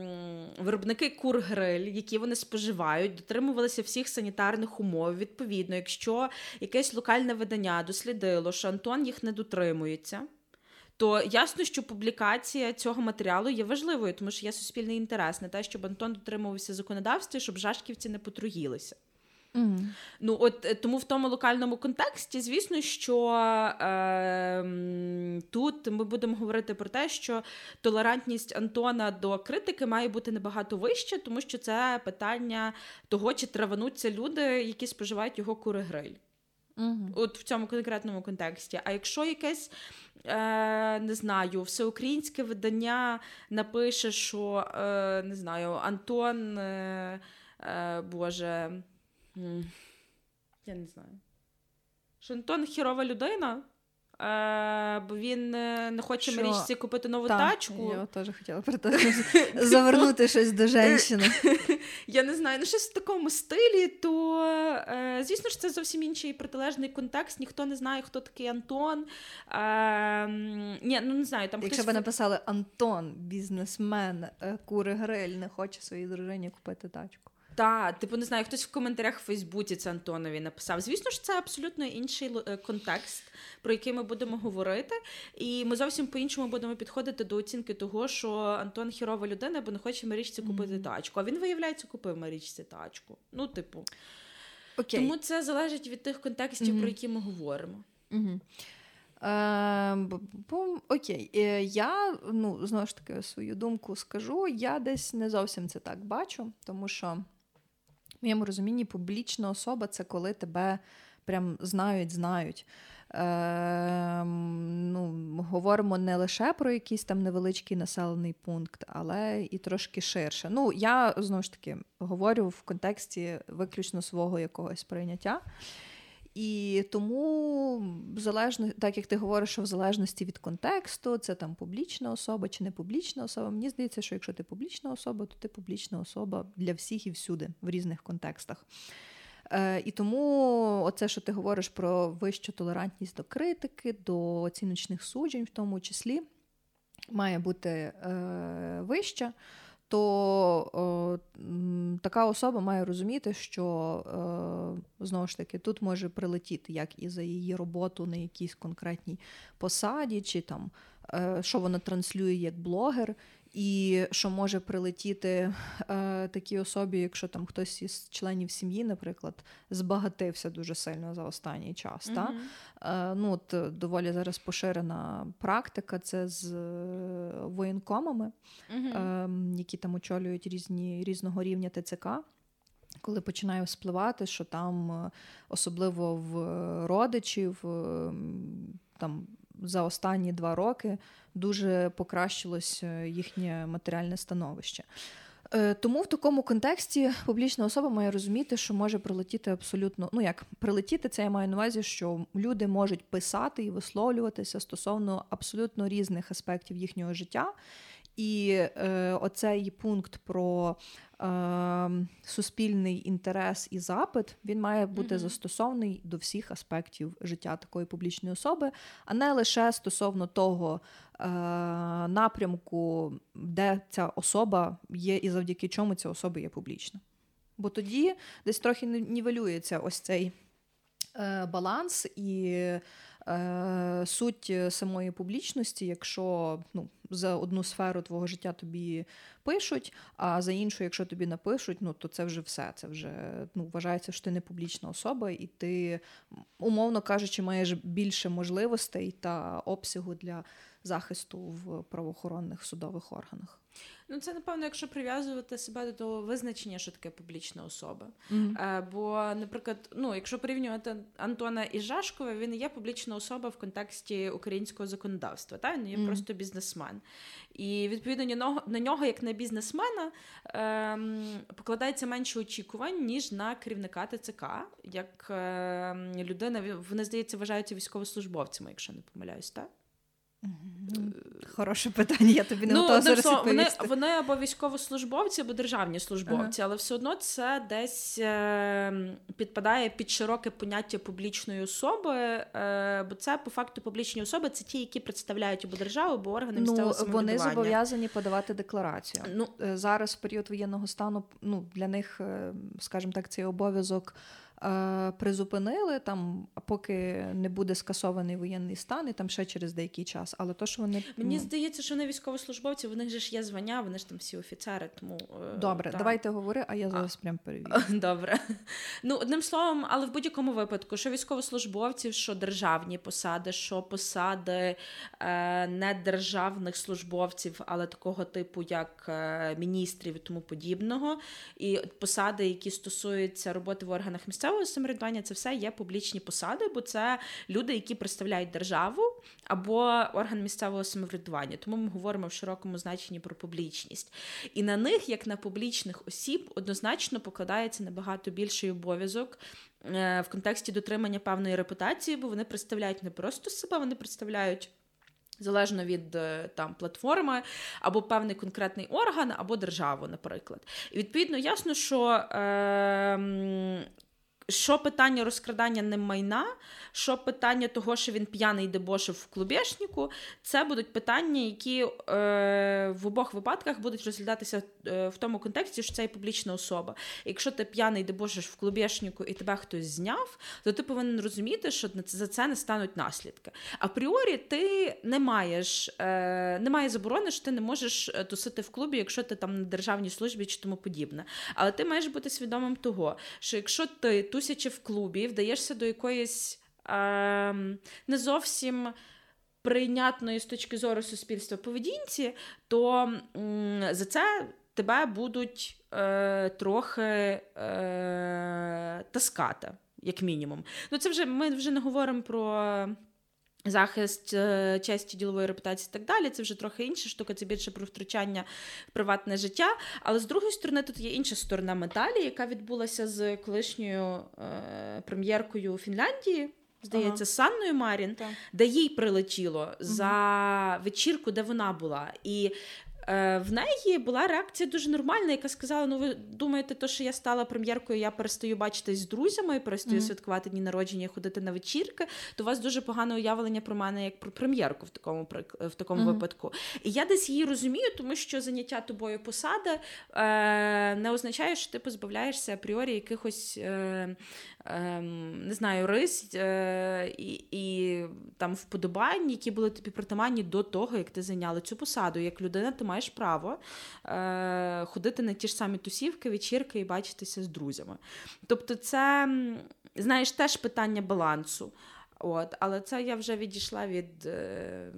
Speaker 3: виробники кур-гриль, які вони споживають, дотримувалися всіх санітарних умов. Відповідно, якщо якесь локальне видання дослідило, що Антон їх не дотримується то ясно, що публікація цього матеріалу є важливою, тому що є суспільний інтерес, не те, щоб Антон дотримувався законодавства, щоб жашківці не потруїлися. Mm. Ну, от е, Тому в тому локальному контексті, звісно, що е, тут ми будемо говорити про те, що толерантність Антона до критики має бути набагато вища, тому що це питання того, чи травануться люди, які споживають його кури-гриль. Угу. От в цьому конкретному контексті. А якщо якесь е, не знаю, всеукраїнське видання напише, що е, не знаю, Антон е, е, Боже, я не знаю, що Антон хірова людина. Е, бо він е, не хоче Що? Марічці купити нову
Speaker 2: так,
Speaker 3: тачку.
Speaker 2: Я теж хотіла про те завернути щось до жінки.
Speaker 3: Я не знаю, ну щось в такому стилі, то е, звісно ж це зовсім інший протилежний контекст. Ніхто не знає, хто такий Антон. Ні, ну не знаю, там
Speaker 2: Якщо б написали Антон, бізнесмен, кури гриль, не хоче своїй дружині купити тачку.
Speaker 3: Так, типу, не знаю, хтось в коментарях в Фейсбуці це Антонові написав. Звісно ж, це абсолютно інший е, контекст, про який ми будемо говорити. І ми зовсім по-іншому будемо підходити до оцінки того, що Антон хірова людина, бо не хоче Марічці купити mm-hmm. тачку. А він, виявляється, купив Марічці тачку. Ну, типу.
Speaker 2: Okay.
Speaker 3: Тому це залежить від тих контекстів, mm-hmm. про які ми говоримо.
Speaker 2: Mm-hmm. Окей, е, я ну, знову ж таки свою думку скажу. Я десь не зовсім це так бачу, тому що в моєму розумінні публічна особа це коли тебе прям знають, знають. Е, ну, Говоримо не лише про якийсь там невеличкий населений пункт, але і трошки ширше. Ну, я знову ж таки говорю в контексті виключно свого якогось прийняття. І тому, залежно, так як ти говориш, що в залежності від контексту, це там публічна особа чи не публічна особа. Мені здається, що якщо ти публічна особа, то ти публічна особа для всіх і всюди, в різних контекстах. Е, І тому оце, що ти говориш про вищу толерантність до критики, до оціночних суджень, в тому числі, має бути е, вища то о, така особа має розуміти, що е, знову ж таки тут може прилетіти як і за її роботу на якійсь конкретній посаді, чи там е, що вона транслює як блогер, і що може прилетіти е, такій особі, якщо там хтось із членів сім'ї, наприклад, збагатився дуже сильно за останній час. Mm-hmm. Та? Е, ну, от е, Доволі зараз поширена практика це з е, воєнкомами, mm-hmm. які там очолюють різні різного рівня ТЦК. Коли починає спливати, що там е, особливо в родичів там за останні два роки дуже покращилось е, їхнє матеріальне становище. Е, тому в такому контексті публічна особа має розуміти, що може прилетіти абсолютно. Ну як прилетіти, це я маю на увазі, що люди можуть писати і висловлюватися стосовно абсолютно різних аспектів їхнього життя. І е, оцей пункт про е, суспільний інтерес і запит він має бути mm-hmm. застосований до всіх аспектів життя такої публічної особи, а не лише стосовно того е, напрямку, де ця особа є, і завдяки чому ця особа є публічна. Бо тоді десь трохи нівелюється ось цей е, баланс і. Е, суть самої публічності, якщо ну, за одну сферу твого життя тобі пишуть, а за іншу, якщо тобі напишуть, ну то це вже все. Це вже ну, вважається, що ти не публічна особа, і ти, умовно кажучи, маєш більше можливостей та обсягу для захисту в правоохоронних судових органах.
Speaker 3: Ну, це напевно, якщо прив'язувати себе до того визначення, що таке публічна особа. Mm-hmm. Бо, наприклад, ну, якщо порівнювати Антона і Жашкова, він є публічна особа в контексті українського законодавства. Та? Він є mm-hmm. просто бізнесмен. І відповідно на нього, як на бізнесмена, ем, покладається менше очікувань, ніж на керівника ТЦК, як ем, людина, вони, здається, вважаються військовослужбовцями, якщо не помиляюсь, так?
Speaker 2: Хороше питання, я тобі не ну, готова зараз
Speaker 3: Вони, вони або військовослужбовці, або державні службовці, ага. але все одно це десь е, підпадає під широке поняття публічної особи, е, бо це по факту публічні особи це ті, які представляють або державу, або органи ну, місцевого самоврядування.
Speaker 2: Вони зобов'язані подавати декларацію. Ну, е, Зараз в період воєнного стану ну, для них, е, скажімо так, цей обов'язок. Е, призупинили там, поки не буде скасований воєнний стан, і там ще через деякий час. Але то, що вони
Speaker 3: мені здається, що вони військовослужбовці, вони ж є звання, вони ж там всі офіцери. Тому
Speaker 2: е, добре, та... давайте говори, а я зараз а. прям перевірю.
Speaker 3: Добре. Ну одним словом, але в будь-якому випадку, що військовослужбовців, що державні посади, що посади е, не державних службовців, але такого типу, як е, міністрів і тому подібного, і посади, які стосуються роботи в органах місцевого місцевого самоврядування це все є публічні посади, бо це люди, які представляють державу або орган місцевого самоврядування. Тому ми говоримо в широкому значенні про публічність. І на них, як на публічних осіб, однозначно покладається набагато більший обов'язок. Е, в контексті дотримання певної репутації, бо вони представляють не просто себе, вони представляють залежно від е, там платформи, або певний конкретний орган, або державу, наприклад. І відповідно ясно, що. Е, що питання розкрадання ним майна, що питання того, що він п'яний дебошив в клубешнику, це будуть питання, які е, в обох випадках будуть розглядатися е, в тому контексті, що це є публічна особа. Якщо ти п'яний дебошиш в клубешнику і тебе хтось зняв, то ти повинен розуміти, що за це не стануть наслідки. Апріорі ти не маєш е, немає заборони, що ти не можеш е, тусити в клубі, якщо ти там на державній службі чи тому подібне. Але ти маєш бути свідомим того, що якщо ти тусячи в клубі, вдаєшся до якоїсь е, не зовсім. Прийнятної з точки зору суспільства поведінці, то м, за це тебе будуть е, трохи е, таскати, як мінімум. Ну, це вже ми вже не говоримо про Захист е, честі ділової репутації і так далі, це вже трохи інша штука, це більше про втручання в приватне життя. Але з другої сторони, тут є інша сторона медалі, яка відбулася з колишньою е, прем'єркою Фінляндії. Здається, ага. Санною Марін, так. де їй прилетіло за вечірку, де вона була. І в неї була реакція дуже нормальна, яка сказала: Ну, ви думаєте, то, що я стала прем'єркою, я перестаю бачитись з друзями, перестаю mm-hmm. святкувати дні народження, ходити на вечірки, то у вас дуже погане уявлення про мене як про прем'єрку в такому в такому mm-hmm. випадку. І я десь її розумію, тому що заняття тобою посади е, не означає, що ти позбавляєшся апріорі якихось е, не знаю, рис е, і і там вподобань, які були тобі притаманні до того, як ти зайняла цю посаду. Як людина, ти маєш право е, ходити на ті ж самі тусівки, вечірки і бачитися з друзями. Тобто, це, знаєш, теж питання балансу. От, Але це я вже відійшла від, е,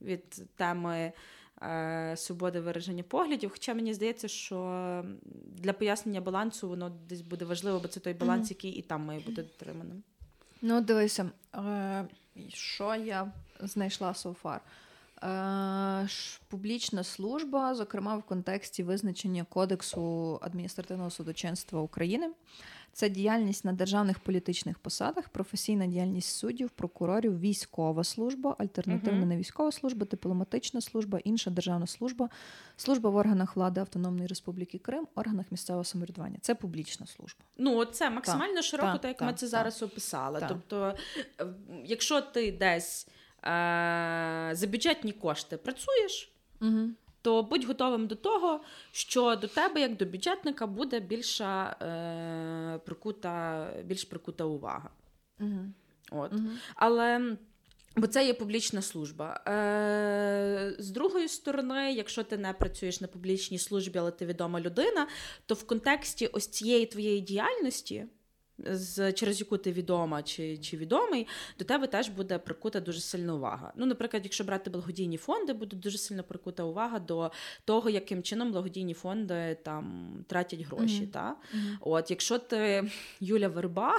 Speaker 3: від теми. Е, свободи вираження поглядів. Хоча мені здається, що для пояснення балансу воно десь буде важливо, бо це той баланс, який і там має бути дотриманим.
Speaker 1: Ну, дивися, е, що я знайшла so far? Е, публічна служба, зокрема в контексті визначення Кодексу адміністративного судочинства України. Це діяльність на державних політичних посадах, професійна діяльність суддів, прокурорів, військова служба, альтернативна не військова служба, дипломатична служба, інша державна служба, служба в органах влади Автономної Республіки Крим, органах місцевого самоврядування. Це публічна служба.
Speaker 3: Ну це максимально так, широко, так, так як так, ми це зараз описали. Тобто, е, якщо ти десь е- за бюджетні кошти працюєш.
Speaker 1: Угу
Speaker 3: то будь готовим до того, що до тебе, як до бюджетника, буде більша е, прикута, більш прикута увага.
Speaker 1: Угу.
Speaker 3: От. Угу. Але Бо це є публічна служба. Е, З другої сторони, якщо ти не працюєш на публічній службі, але ти відома людина, то в контексті ось цієї твоєї діяльності з через яку ти відома чи чи відомий, до тебе теж буде прикута дуже сильна увага. Ну, наприклад, якщо брати благодійні фонди, буде дуже сильно прикута увага до того, яким чином благодійні фонди там тратять гроші.
Speaker 1: Mm-hmm.
Speaker 3: Та?
Speaker 1: Mm-hmm.
Speaker 3: От, Якщо ти Юля Верба,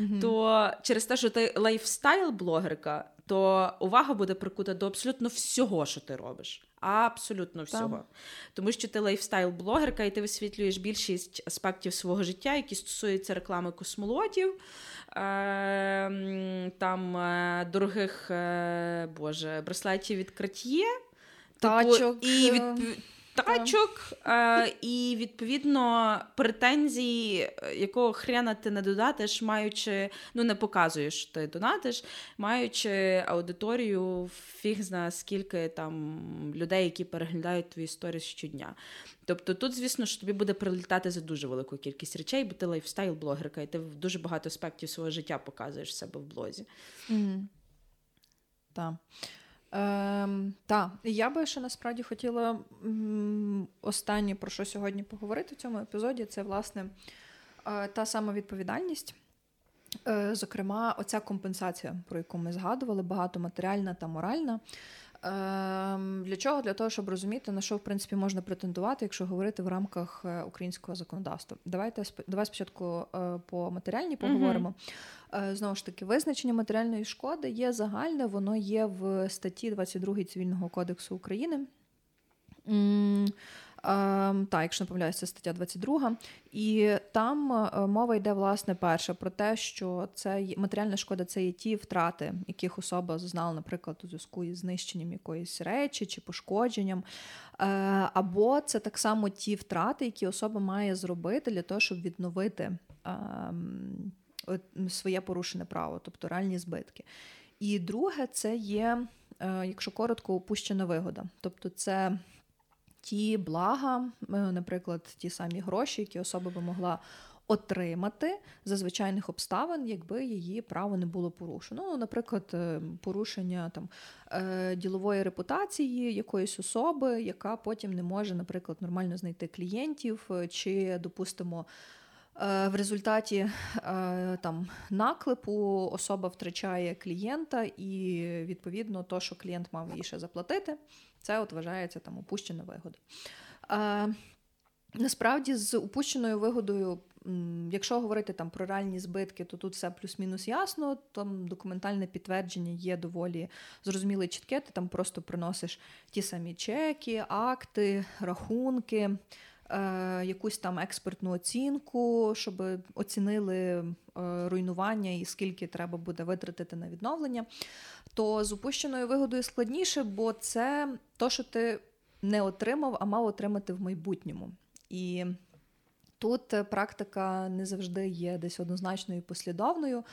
Speaker 3: mm-hmm. то через те, що ти лайфстайл-блогерка, то увага буде прикута до абсолютно всього, що ти робиш. Абсолютно всього. Там. Тому що ти лайфстайл-блогерка, і ти висвітлюєш більшість аспектів свого життя, які стосуються реклами космолотів, е, там е, дорогих е, боже, браслетів від Cartier.
Speaker 1: Тачок.
Speaker 3: Типу, і від тачок, е, і відповідно претензії, е, якого хрена ти не додатиш, маючи, ну не показуєш, що ти донатиш, маючи аудиторію, фіг зна скільки там людей, які переглядають твої історії щодня. Тобто тут, звісно, що тобі буде прилітати за дуже велику кількість речей, бо ти лайфстайл-блогерка, і ти в дуже багато аспектів свого життя показуєш себе в блозі.
Speaker 1: Mm. Так. Ем, Так, я би ще насправді хотіла м, останнє про що сьогодні поговорити в цьому епізоді. Це власне е, та сама відповідальність. Е, зокрема, оця компенсація, про яку ми згадували, багато матеріальна та моральна.
Speaker 2: Ем, для чого? Для того, щоб розуміти, на що в принципі можна претендувати, якщо говорити в рамках е, українського законодавства. Давайте давай спочатку е, по матеріальній поговоримо. uh Знову ж таки, визначення матеріальної шкоди є загальне, воно є в статті 22 Цивільного кодексу України. Ем, так, якщо не помиляюся, це стаття 22. І там е, мова йде, власне, перше про те, що це матеріальна шкода це є ті втрати, яких особа зазнала, наприклад, у зв'язку із знищенням якоїсь речі чи пошкодженням. Е, або це так само ті втрати, які особа має зробити для того, щоб відновити ем, своє порушене право, тобто реальні збитки. І друге, це є, е, якщо коротко, упущена вигода. Тобто, це ті блага, е, наприклад, ті самі гроші, які особа би могла отримати за звичайних обставин, якби її право не було порушено. Ну, наприклад, е, порушення там е, ділової репутації якоїсь особи, яка потім не може, наприклад, нормально знайти клієнтів, чи допустимо. В результаті там наклепу особа втрачає клієнта, і відповідно то, що клієнт мав їй ще заплатити, це от вважається там упущена вигода. Е, Насправді, з упущеною вигодою, якщо говорити там про реальні збитки, то тут все плюс-мінус ясно. Там документальне підтвердження є доволі зрозуміле чітке. Ти там просто приносиш ті самі чеки, акти, рахунки. Е, якусь там експертну оцінку, щоб оцінили е, руйнування і скільки треба буде витратити на відновлення, то з упущеною вигодою складніше, бо це то, що ти не отримав, а мав отримати в майбутньому. І тут практика не завжди є десь однозначною і послідовною.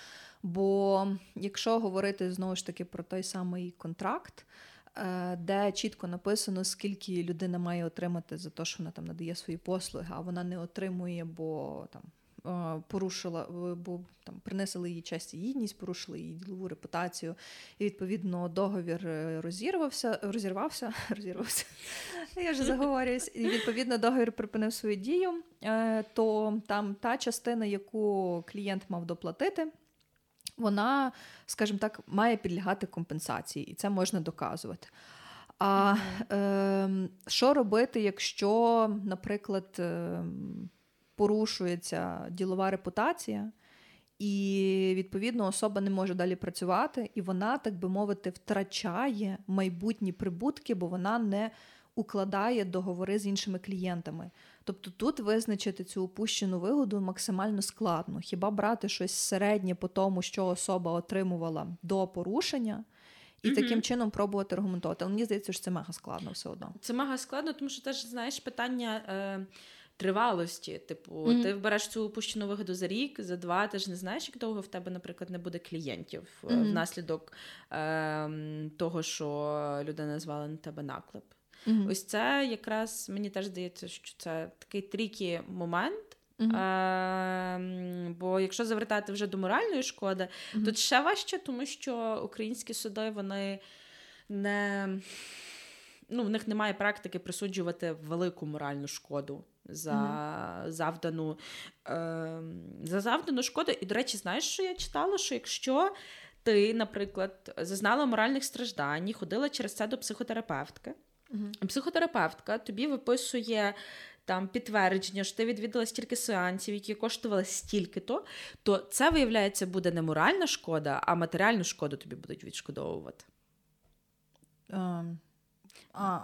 Speaker 2: Бо якщо говорити знову ж таки про той самий контракт, де чітко написано, скільки людина має отримати за те, що вона там надає свої послуги, а вона не отримує, бо там. Е, порушила, бо там принесли її честь і гідність, порушили її ділову репутацію, і відповідно договір е, розірвався, розірвався, розірвався. Я вже заговорююсь. І відповідно договір припинив свою дію, то там та частина, яку клієнт мав доплатити, вона, скажімо так, має підлягати компенсації, і це можна доказувати. А е, що робити, якщо, наприклад, е, порушується ділова репутація, і, відповідно, особа не може далі працювати, і вона, так би мовити, втрачає майбутні прибутки, бо вона не укладає договори з іншими клієнтами. Тобто тут визначити цю упущену вигоду максимально складно. Хіба брати щось середнє по тому, що особа отримувала до порушення, і mm таким чином пробувати аргументувати. Але мені здається, що це мега складно все одно.
Speaker 3: Це мега складно, тому що теж знаєш питання. Е... Тривалості, типу, mm-hmm. ти вбереш цю упущену вигоду за рік, за два, ти ж не знаєш, як довго в тебе, наприклад, не буде клієнтів mm-hmm. внаслідок е- того, що людина назвала на тебе наклеп. Mm-hmm. Ось це якраз мені теж здається, що це такий трікі момент. Mm-hmm. Е, Бо якщо завертати вже до моральної шкоди, mm-hmm. то ще важче, тому що українські суди вони не ну, в них немає практики присуджувати велику моральну шкоду за mm-hmm. завдану е, за завдану шкоду. І, до речі, знаєш, що я читала? Що якщо ти, наприклад, зазнала моральних страждань, і ходила через це до психотерапевтки. Угу. Психотерапевтка тобі виписує там підтвердження, що ти відвідала стільки сеансів, які коштували стільки-то, то це, виявляється, буде не моральна шкода, а матеріальну шкоду тобі будуть відшкодовувати.
Speaker 2: Um. А,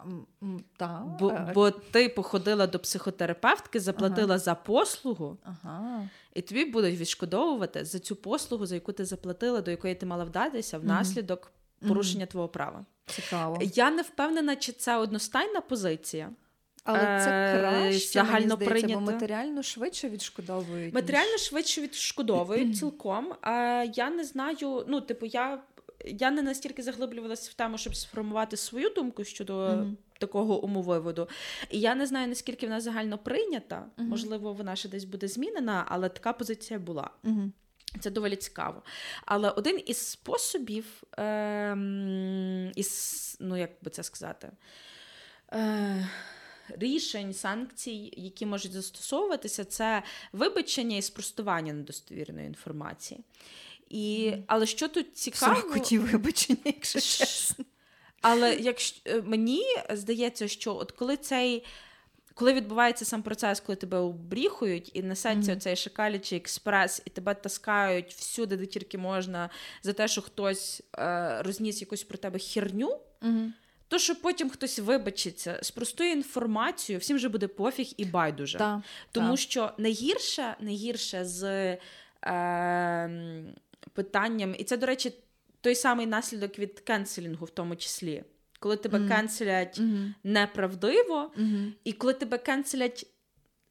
Speaker 2: та.
Speaker 3: Бо бо ти походила до психотерапевтки, заплатила ага. за послугу,
Speaker 2: ага.
Speaker 3: і тобі будуть відшкодовувати за цю послугу, за яку ти заплатила, до якої ти мала вдатися внаслідок порушення твого права.
Speaker 2: Цікаво.
Speaker 3: Я не впевнена, чи це одностайна позиція.
Speaker 2: Але це е, краще, загально мені здається, бо матеріально швидше відшкодовують.
Speaker 3: Матеріально ніж... швидше відшкодовують цілком. А я не знаю, ну, типу, я я не настільки заглиблювалася в тему, щоб сформувати свою думку щодо mm-hmm. такого умовиводу. І я не знаю, наскільки вона загально прийнята. Mm-hmm. Можливо, вона ще десь буде змінена, але така позиція була.
Speaker 2: Mm-hmm.
Speaker 3: Це доволі цікаво. Але один із способів, е, із, ну як би це сказати, е, рішень, санкцій, які можуть застосовуватися, це вибачення і спростування недостовірної інформації. І, Але що тут цікаво.
Speaker 2: Сорокоті вибачення, якщо чесно.
Speaker 3: Але якщо е, мені здається, що от коли цей. Коли відбувається сам процес, коли тебе обріхують і несеться mm-hmm. цей шакалячий експрес, і тебе таскають всюди, де тільки можна, за те, що хтось е, розніс якусь про тебе херню,
Speaker 2: mm-hmm.
Speaker 3: то що потім хтось вибачиться, спростує інформацію, всім вже буде пофіг і байдуже.
Speaker 2: Да,
Speaker 3: Тому
Speaker 2: да.
Speaker 3: що найгірше, найгірше з е, питанням, і це, до речі, той самий наслідок від кенселінгу, в тому числі. Коли тебе mm. кенселять
Speaker 2: mm-hmm.
Speaker 3: неправдиво,
Speaker 2: mm-hmm.
Speaker 3: і коли тебе кенселять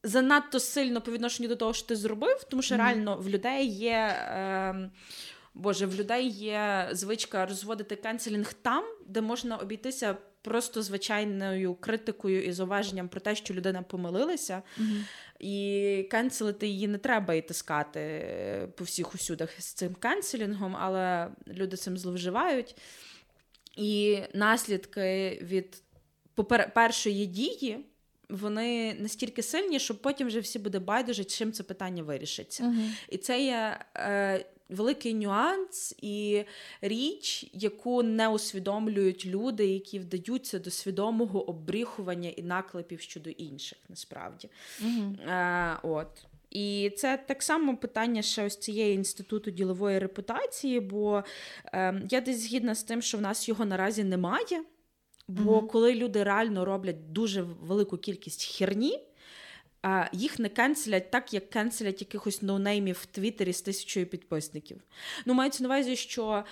Speaker 3: занадто сильно по відношенню до того, що ти зробив, тому що реально в людей є. Е, Боже, в людей є звичка розводити canceling там, де можна обійтися просто звичайною критикою і зауваженням про те, що людина помилилася,
Speaker 2: mm-hmm.
Speaker 3: і кенселити її не треба і тискати по всіх усюдах з цим кенселінгом, але люди цим зловживають. І наслідки від першої дії. Вони настільки сильні, що потім вже всі буде байдуже, чим це питання вирішиться.
Speaker 2: Uh-huh.
Speaker 3: І це є е, великий нюанс і річ, яку не усвідомлюють люди, які вдаються до свідомого обріхування і наклепів щодо інших, насправді.
Speaker 2: Uh-huh.
Speaker 3: Е, от. І це так само питання ще ось цієї інституту ділової репутації, бо е, я десь згідна з тим, що в нас його наразі немає. Бо mm-hmm. коли люди реально роблять дуже велику кількість херні, е, їх не кенселять так, як кенселять якихось ноунеймів в Твіттері з тисячою підписників. Ну, мається на увазі, що е,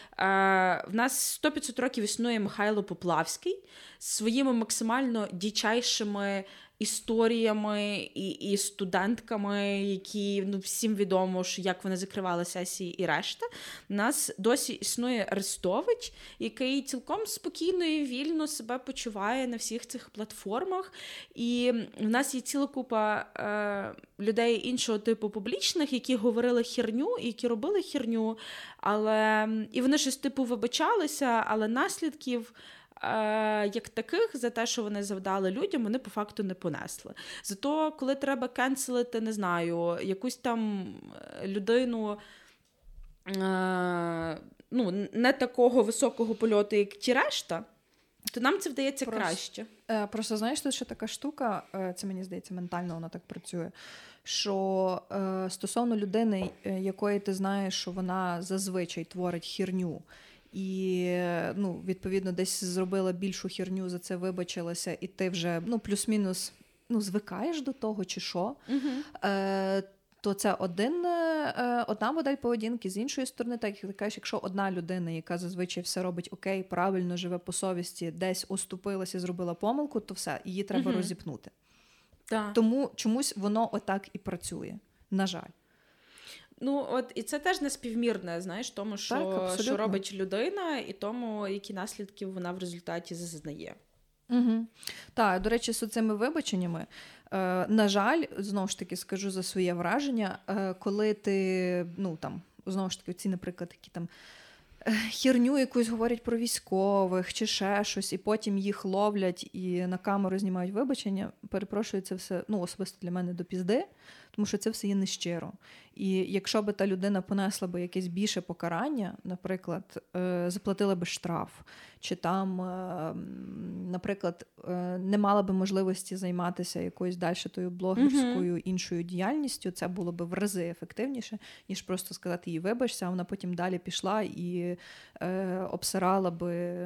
Speaker 3: в нас 100-500 років існує Михайло Поплавський з своїми максимально дічайшими історіями і і студентками, які ну всім відомо, що як вони закривали сесії і решта. У нас досі існує Арестович, який цілком спокійно і вільно себе почуває на всіх цих платформах. І в нас є ціла купа е, людей іншого типу публічних, які говорили херню і які робили херню, але і вони щось типу вибачалися, але наслідків. Е, як таких за те, що вони завдали людям, вони по факту не понесли. Зато, коли треба кенселити, не знаю, якусь там е, людину. Е, ну, не такого високого польоту, як ті решта, то нам це вдається просто, краще.
Speaker 2: Просто знаєш, тут ще така штука, це мені здається, ментально вона так працює. Що стосовно людини, якої ти знаєш, що вона зазвичай творить хірню, і ну, відповідно десь зробила більшу херню, за це вибачилася, і ти вже ну, плюс-мінус ну, звикаєш до того, чи що.
Speaker 3: uh
Speaker 2: Е, то це один, е, одна модель поведінки, з іншої сторони, так як ти кажеш, якщо одна людина, яка зазвичай все робить окей, правильно живе по совісті, десь оступилася, зробила помилку, то все, її треба угу. розіпнути.
Speaker 3: Так.
Speaker 2: Тому чомусь воно отак і працює. На жаль.
Speaker 3: Ну, от і це теж неспівмірне, знаєш, тому що так, що робить людина, і тому, які наслідки вона в результаті зазнає.
Speaker 2: Угу. Так, до речі, з цими вибаченнями. Е, На жаль, знову ж таки скажу за своє враження, е, коли ти, ну там, знову ж таки, ці, наприклад, які там. Е, херню якусь говорять про військових чи ще щось, і потім їх ловлять і на камеру знімають вибачення. Перепрошую, це все ну, особисто для мене до пізди, тому що це все є нещиро. І якщо би та людина понесла би якесь більше покарання, наприклад, е, заплатила би штраф, чи там, е, наприклад, е, не мала би можливості займатися якоюсь далі тою блогерською іншою діяльністю, це було б в рази ефективніше, ніж просто сказати їй вибачся, а вона потім далі пішла і е, обсирала би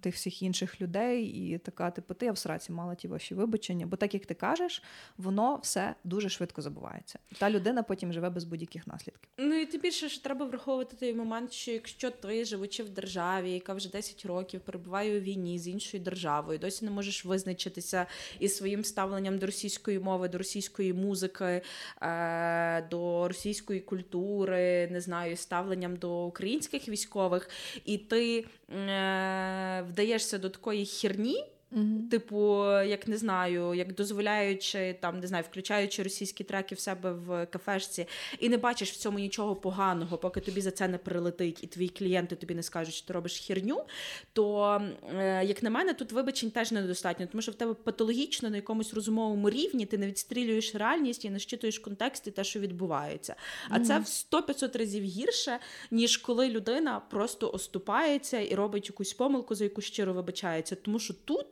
Speaker 2: тих всіх інших людей, і така, типу, ти в сраці мала ті ваші вибачення. Бо так як ти кажеш, воно все дуже швидко забувається. Та людина потім живе без будь-яких наслідків.
Speaker 3: Ну і тим більше що треба враховувати той момент, що якщо ти живучи в державі, яка вже 10 років перебуває у війні з іншою державою, досі не можеш визначитися із своїм ставленням до російської мови, до російської музики, е, до російської культури, не знаю, ставленням до українських військових, і ти е, вдаєшся до такої херні. Mm-hmm. Типу, як не знаю, як дозволяючи там, не знаю, включаючи російські треки в себе в кафешці, і не бачиш в цьому нічого поганого, поки тобі за це не прилетить, і твої клієнти тобі не скажуть, що ти робиш херню. То, е, як на мене, тут вибачень теж недостатньо, тому що в тебе патологічно на якомусь розумовому рівні ти не відстрілюєш реальність і не щитуєш контекст і те, що відбувається. А mm-hmm. це в 100-500 разів гірше, ніж коли людина просто оступається і робить якусь помилку, за яку щиро вибачається. Тому що тут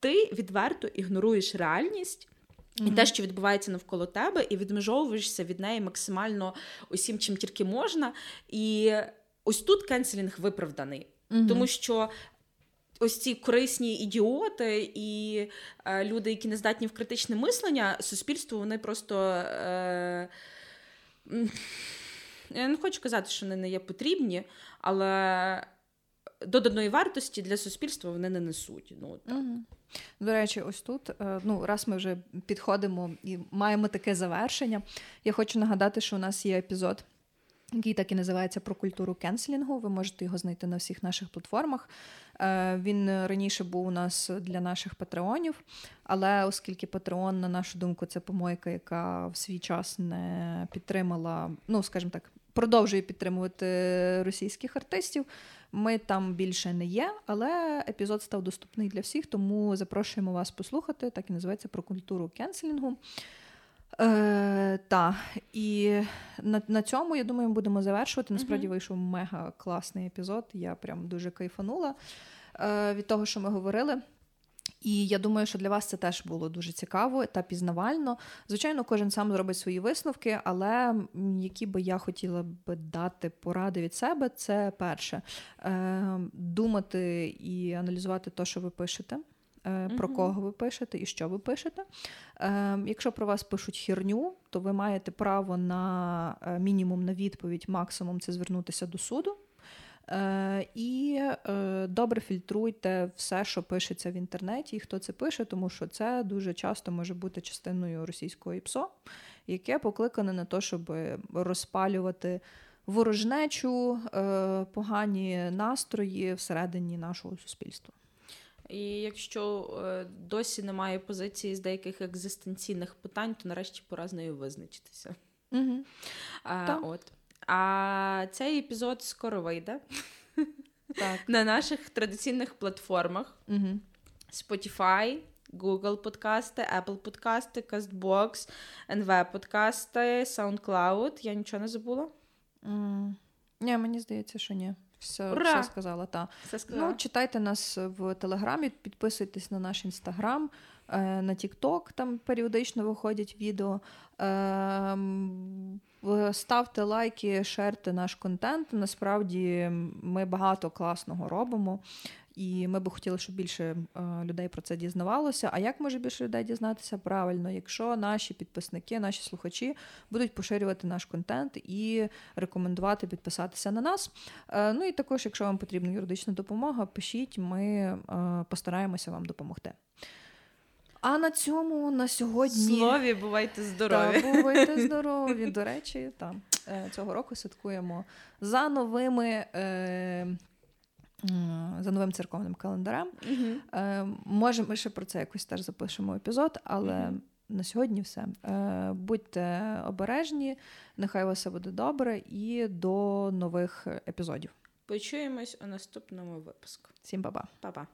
Speaker 3: ти відверто ігноруєш реальність. І те, що відбувається навколо тебе, і відмежовуєшся від неї максимально усім, чим тільки можна. І ось тут кенселінг виправданий, mm тому що. Ось ці корисні ідіоти і е, люди, які не здатні в критичне мислення, суспільство вони просто. Е, Я не хочу казати, що вони не є потрібні, але доданої вартості для суспільства вони не несуть. Ну, так. Угу.
Speaker 2: До речі, ось тут, е, ну, раз ми вже підходимо і маємо таке завершення, я хочу нагадати, що у нас є епізод. Який так і називається про культуру кенселінгу. Ви можете його знайти на всіх наших платформах. Е, він раніше був у нас для наших патреонів, але оскільки Патреон, на нашу думку, це помойка, яка в свій час не підтримала, ну скажімо так, продовжує підтримувати російських артистів. Ми там більше не є, але епізод став доступний для всіх, тому запрошуємо вас послухати. Так і називається про культуру кенселінгу. Е, Та, і на на цьому, я думаю, ми будемо завершувати. Насправді вийшов мега класний епізод. Я прям дуже кайфанула е, від того, що ми говорили. І я думаю, що для вас це теж було дуже цікаво та пізнавально. Звичайно, кожен сам зробить свої висновки, але які би я хотіла би дати поради від себе, це перше е, думати і аналізувати те, що ви пишете. Е, про кого ви пишете і що ви пишете. Е, якщо про вас пишуть херню, то ви маєте право на мінімум на відповідь, максимум це звернутися до суду. Е, і е, добре фільтруйте все, що пишеться в інтернеті, і хто це пише, тому що це дуже часто може бути частиною російського ІПСО, яке покликане на те, щоб розпалювати ворожнечу, е, погані настрої всередині нашого суспільства.
Speaker 3: І якщо досі немає позиції з деяких екзистенційних питань, то нарешті пора з нею визначитися.
Speaker 2: Угу.
Speaker 3: А, От. А цей епізод скоро вийде так. на наших традиційних платформах:
Speaker 2: угу.
Speaker 3: Spotify, Google подкасти, Apple подкасти, CastBox, NV подкасти, SoundCloud. Я нічого не забула?
Speaker 2: Mm. Ні, мені здається, що ні. Все все сказала, та.
Speaker 3: Все сказала.
Speaker 2: Ну, Читайте нас в Телеграмі, підписуйтесь на наш інстаграм, на Тікток, там періодично виходять відео. Ем, ставте лайки, шерте наш контент. Насправді ми багато класного робимо. І ми би хотіли, щоб більше е, людей про це дізнавалося. А як може більше людей дізнатися? Правильно, якщо наші підписники, наші слухачі будуть поширювати наш контент і рекомендувати підписатися на нас. Е, ну і також, якщо вам потрібна юридична допомога, пишіть, ми е, постараємося вам допомогти. А на цьому на сьогодні
Speaker 3: Слові бувайте здорові.
Speaker 2: Та, бувайте здорові. До речі, там цього року святкуємо за новими. Е, за новим церковним календарем.
Speaker 3: Uh-huh.
Speaker 2: Може, ми ще про це якось теж запишемо епізод, але на сьогодні все. Е, будьте обережні, нехай у вас все буде добре, і до нових епізодів.
Speaker 3: Почуємось у наступному випуску.
Speaker 2: Всім па-па.
Speaker 3: Па-па.